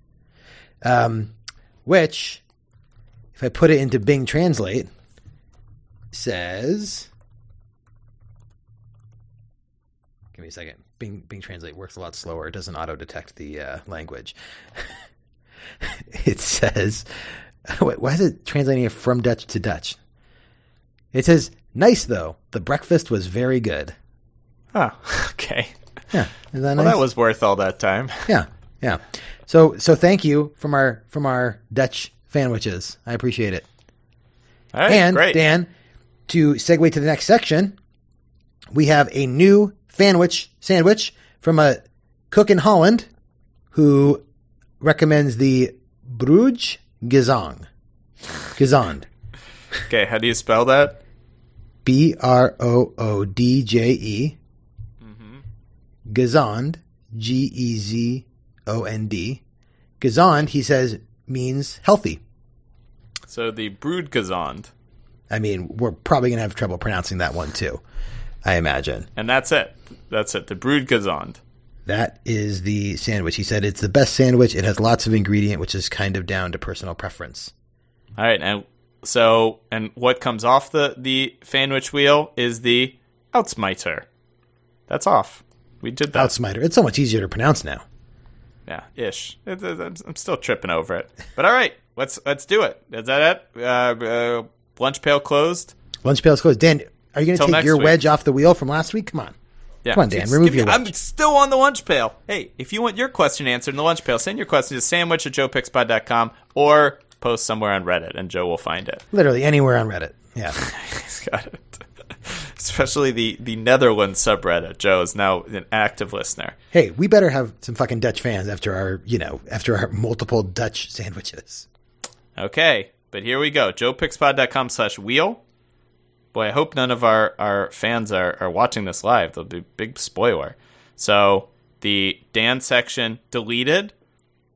Speaker 3: Um, which, if I put it into Bing Translate, says. Give me a second. Bing, Bing Translate works a lot slower. It doesn't auto detect the uh, language. it says, Wait, why is it translating it from Dutch to Dutch? It says, nice though. The breakfast was very good.
Speaker 1: Oh, okay.
Speaker 3: Yeah. That
Speaker 1: Well,
Speaker 3: nice?
Speaker 1: that was worth all that time.
Speaker 3: yeah. Yeah. So, so thank you from our, from our Dutch fanwiches. I appreciate it.
Speaker 1: All right,
Speaker 3: and
Speaker 1: great.
Speaker 3: Dan, to segue to the next section, we have a new fanwich sandwich from a cook in Holland who recommends the Broodje Gezang. Gezond.
Speaker 1: Okay, how do you spell that?
Speaker 3: B R O O D J E. Mm-hmm. Gezond. G E Z O N D. Gezond, he says, means healthy.
Speaker 1: So the Broodgezond.
Speaker 3: I mean, we're probably going to have trouble pronouncing that one too, I imagine.
Speaker 1: And that's it. That's it. The Broodgezond.
Speaker 3: That is the sandwich. He said it's the best sandwich. It has lots of ingredient, which is kind of down to personal preference.
Speaker 1: All right, and so and what comes off the the fanwich wheel is the Outsmiter. That's off. We did that.
Speaker 3: Outsmiter. It's so much easier to pronounce now.
Speaker 1: Yeah, ish. It- it- it's- I'm still tripping over it. But all right, let's let's do it. Is that it? Uh, uh, lunch pail closed.
Speaker 3: Lunch pail's closed. Dan, are you going to take your
Speaker 1: week.
Speaker 3: wedge off the wheel from last week? Come on.
Speaker 1: Yeah.
Speaker 3: Come on, Dan,
Speaker 1: Just
Speaker 3: remove
Speaker 1: give me-
Speaker 3: your
Speaker 1: I'm still on the lunch pail. Hey, if you want your question answered in the lunch pail, send your question to sandwich at joepickspod.com or post somewhere on Reddit and Joe will find it.
Speaker 3: Literally anywhere on Reddit. Yeah.
Speaker 1: He's got it. Especially the, the Netherlands subreddit. Joe is now an active listener.
Speaker 3: hey, we better have some fucking Dutch fans after our, you know, after our multiple Dutch sandwiches.
Speaker 1: Okay, but here we go. joepickspod.com slash wheel. Boy, I hope none of our, our fans are, are watching this live. There'll be a big spoiler. So the Dan section deleted.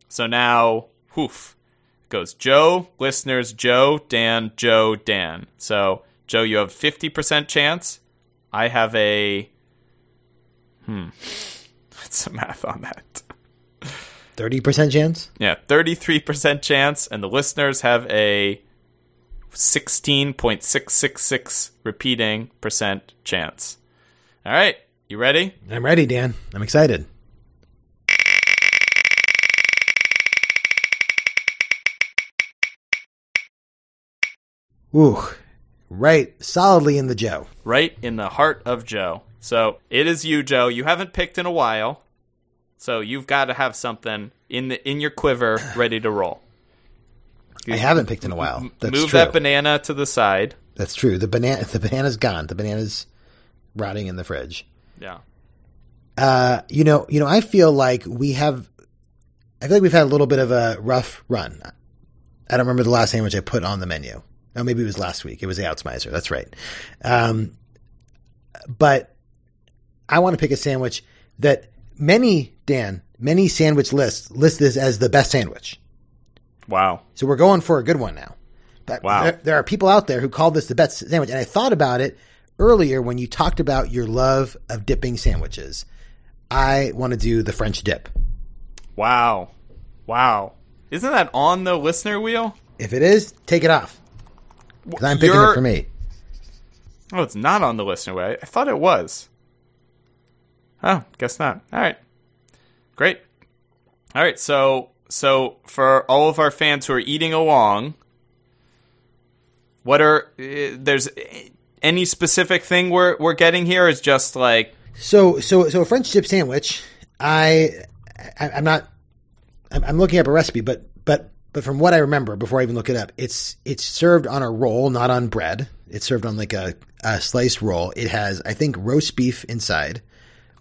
Speaker 1: So now, whoof, goes Joe, listeners, Joe, Dan, Joe, Dan. So, Joe, you have 50% chance. I have a. Hmm. What's some math on that?
Speaker 3: 30% chance?
Speaker 1: Yeah, 33% chance, and the listeners have a 16.666 repeating percent chance. All right, you ready?
Speaker 3: I'm ready, Dan. I'm excited. Ooh, right, solidly in the Joe.
Speaker 1: Right in the heart of Joe. So it is you, Joe. You haven't picked in a while, so you've got to have something in the in your quiver ready to roll.
Speaker 3: I haven't picked in a while. That's
Speaker 1: Move
Speaker 3: true.
Speaker 1: that banana to the side.
Speaker 3: That's true. The banana, the banana's gone. The banana's rotting in the fridge.
Speaker 1: Yeah.
Speaker 3: Uh, you know, you know, I feel like we have, I feel like we've had a little bit of a rough run. I don't remember the last sandwich I put on the menu. Oh, maybe it was last week. It was the Outsmiser. That's right. Um, but I want to pick a sandwich that many, Dan, many sandwich lists list this as the best sandwich.
Speaker 1: Wow.
Speaker 3: So we're going for a good one now. But
Speaker 1: Wow.
Speaker 3: there, there are people out there who call this the best sandwich. And I thought about it earlier when you talked about your love of dipping sandwiches. I want to do the French dip.
Speaker 1: Wow. Wow. Isn't that on the listener wheel?
Speaker 3: If it is, take it off. 'Cause I'm picking
Speaker 1: You're-
Speaker 3: it for me.
Speaker 1: Oh, it's not on the listener way. I thought it was. Oh, guess not. All right. Great. All right, so so for all of our fans who are eating along, what are uh, there's any specific thing we're we're getting here is just like
Speaker 3: So, so, so a French dip sandwich. I, I I'm not. I'm, I'm looking up a recipe, but but but from what I remember, before I even look it up, it's it's served on a roll, not on bread. It's served on like a, a sliced roll. It has, I think, roast beef inside,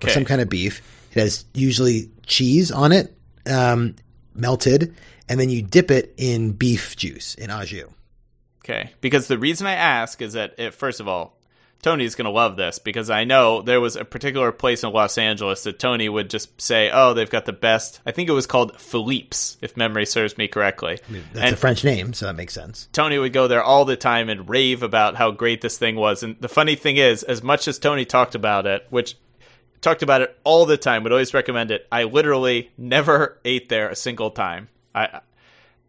Speaker 3: or
Speaker 1: Okay.
Speaker 3: some kind of beef. It has usually cheese on it, um, melted, and then you dip it in beef juice in au jus.
Speaker 1: Okay, because the reason I ask is that, it, first of all, Tony's going to love this because I know there was a particular place in Los Angeles that Tony would just say, "Oh, they've got the best." I think it was called Philippe's, if memory serves me correctly.
Speaker 3: That's
Speaker 1: and
Speaker 3: a French name, so that makes sense.
Speaker 1: Tony would go there all the time and rave about how great this thing was. And the funny thing is, as much as Tony talked about it, which talked about it all the time, would always recommend it. I literally never ate there a single time. I,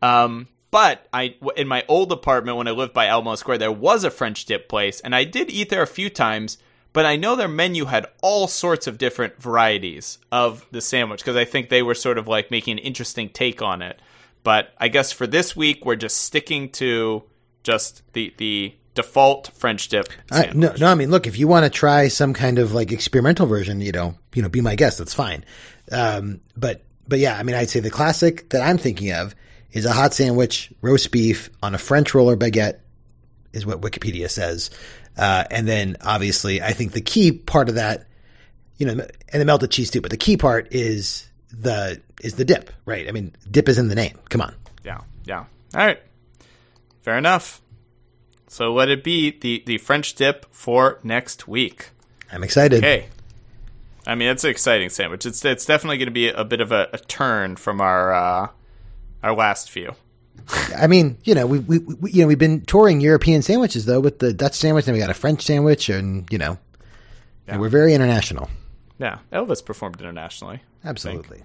Speaker 1: um, but I in my old apartment when I lived by Alamo Square, there was a French dip place, and I did eat there a few times. But I know their menu had all sorts of different varieties of the sandwich because I think they were sort of like making an interesting take on it. But I guess for this week, we're just sticking to just the the default French dip.
Speaker 3: I, no, no. I mean, look, if you want to try some kind of like experimental version, you know, you know, be my guest. That's fine. Um, but but yeah, I mean, I'd say the classic that I'm thinking of is a hot sandwich, roast beef on a French roller baguette, is what Wikipedia says. Uh, and then obviously, I think the key part of that, you know, and the melted cheese too. But the key part is the is the dip, right? I mean, dip is in the name. Come on.
Speaker 1: Yeah, yeah. All right, fair enough. So let it be the the French dip for next week.
Speaker 3: I'm excited.
Speaker 1: Okay. I mean, it's an exciting sandwich. It's it's definitely going to be a bit of a, a turn from our uh, our last few.
Speaker 3: I mean, you know, we, we, we you know we've been touring European sandwiches though with the Dutch sandwich, and we got a French sandwich, and you know, and we're very international.
Speaker 1: Yeah, Elvis performed internationally.
Speaker 3: Absolutely.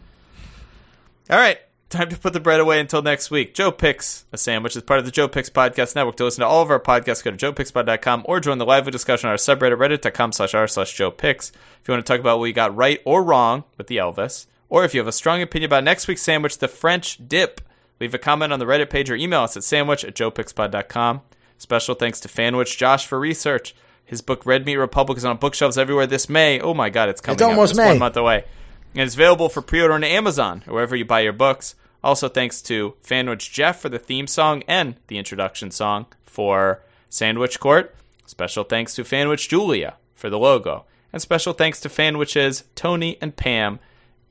Speaker 1: All right, time to put the bread away until next week. Joe Picks a sandwich is part of the Joe Picks Podcast Network. To listen to all of our podcasts, go to joepickspod.com or join the lively discussion on our subreddit, reddit.com slash r slash Joe Picks. If you want to talk about what we got right or wrong with the Elvis, or if you have a strong opinion about next week's sandwich, the French dip, leave a comment on the Reddit page or email us at sandwich at joepickspod.com. Special thanks to Fanwich Josh for research. His book Red Meat Republic is on bookshelves everywhere this May. Oh my god, it's coming
Speaker 3: It's almost
Speaker 1: It's
Speaker 3: May.
Speaker 1: one month away. And it's available for pre-order on Amazon or wherever you buy your books. Also, thanks to Fanwich Jeff for the theme song and the introduction song for Sandwich Court. Special thanks to Fanwich Julia for the logo. And special thanks to Fanwiches Tony and Pam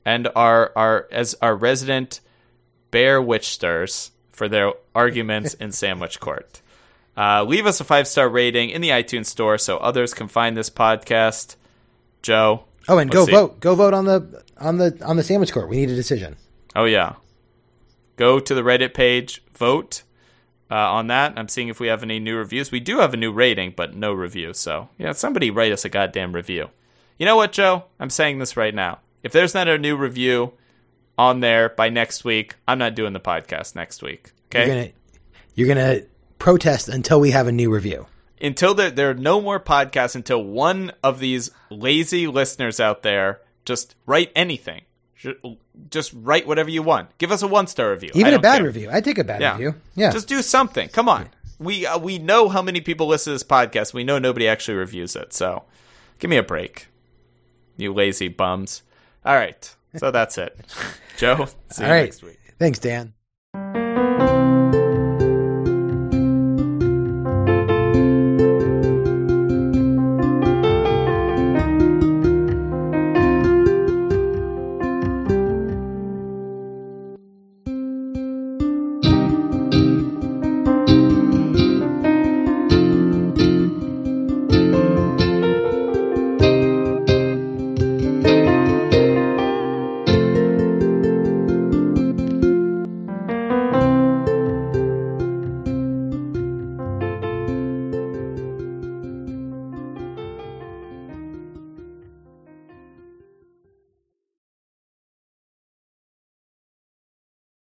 Speaker 1: and our, our as our resident bear witchsters for their arguments in Sandwich Court. Uh, leave us a five star rating in the iTunes store so others can find this podcast. Joe.
Speaker 3: Oh, and go
Speaker 1: see.
Speaker 3: vote. Go vote on the on the on the sandwich court. We need a decision.
Speaker 1: Oh yeah. Go to the Reddit page, vote uh, on that. I'm seeing if we have any new reviews. We do have a new rating, but no review. So yeah, somebody write us a goddamn review. You know what, Joe? I'm saying this right now. If there's not a new review on there by next week, I'm not doing the podcast next week. Okay.
Speaker 3: You're gonna you're gonna protest until we have a new review.
Speaker 1: until there, there are no more podcasts until one of these lazy listeners out there just write anything just write whatever you want give us a one star review
Speaker 3: Even a bad
Speaker 1: care.
Speaker 3: review. I take a bad
Speaker 1: yeah
Speaker 3: review. Yeah.
Speaker 1: just do something come on we uh, we know how many people listen to this podcast we know nobody actually reviews it so give me a break you lazy bums all right so that's it joe see you
Speaker 3: All right.
Speaker 1: next week
Speaker 3: Thanks, Dan.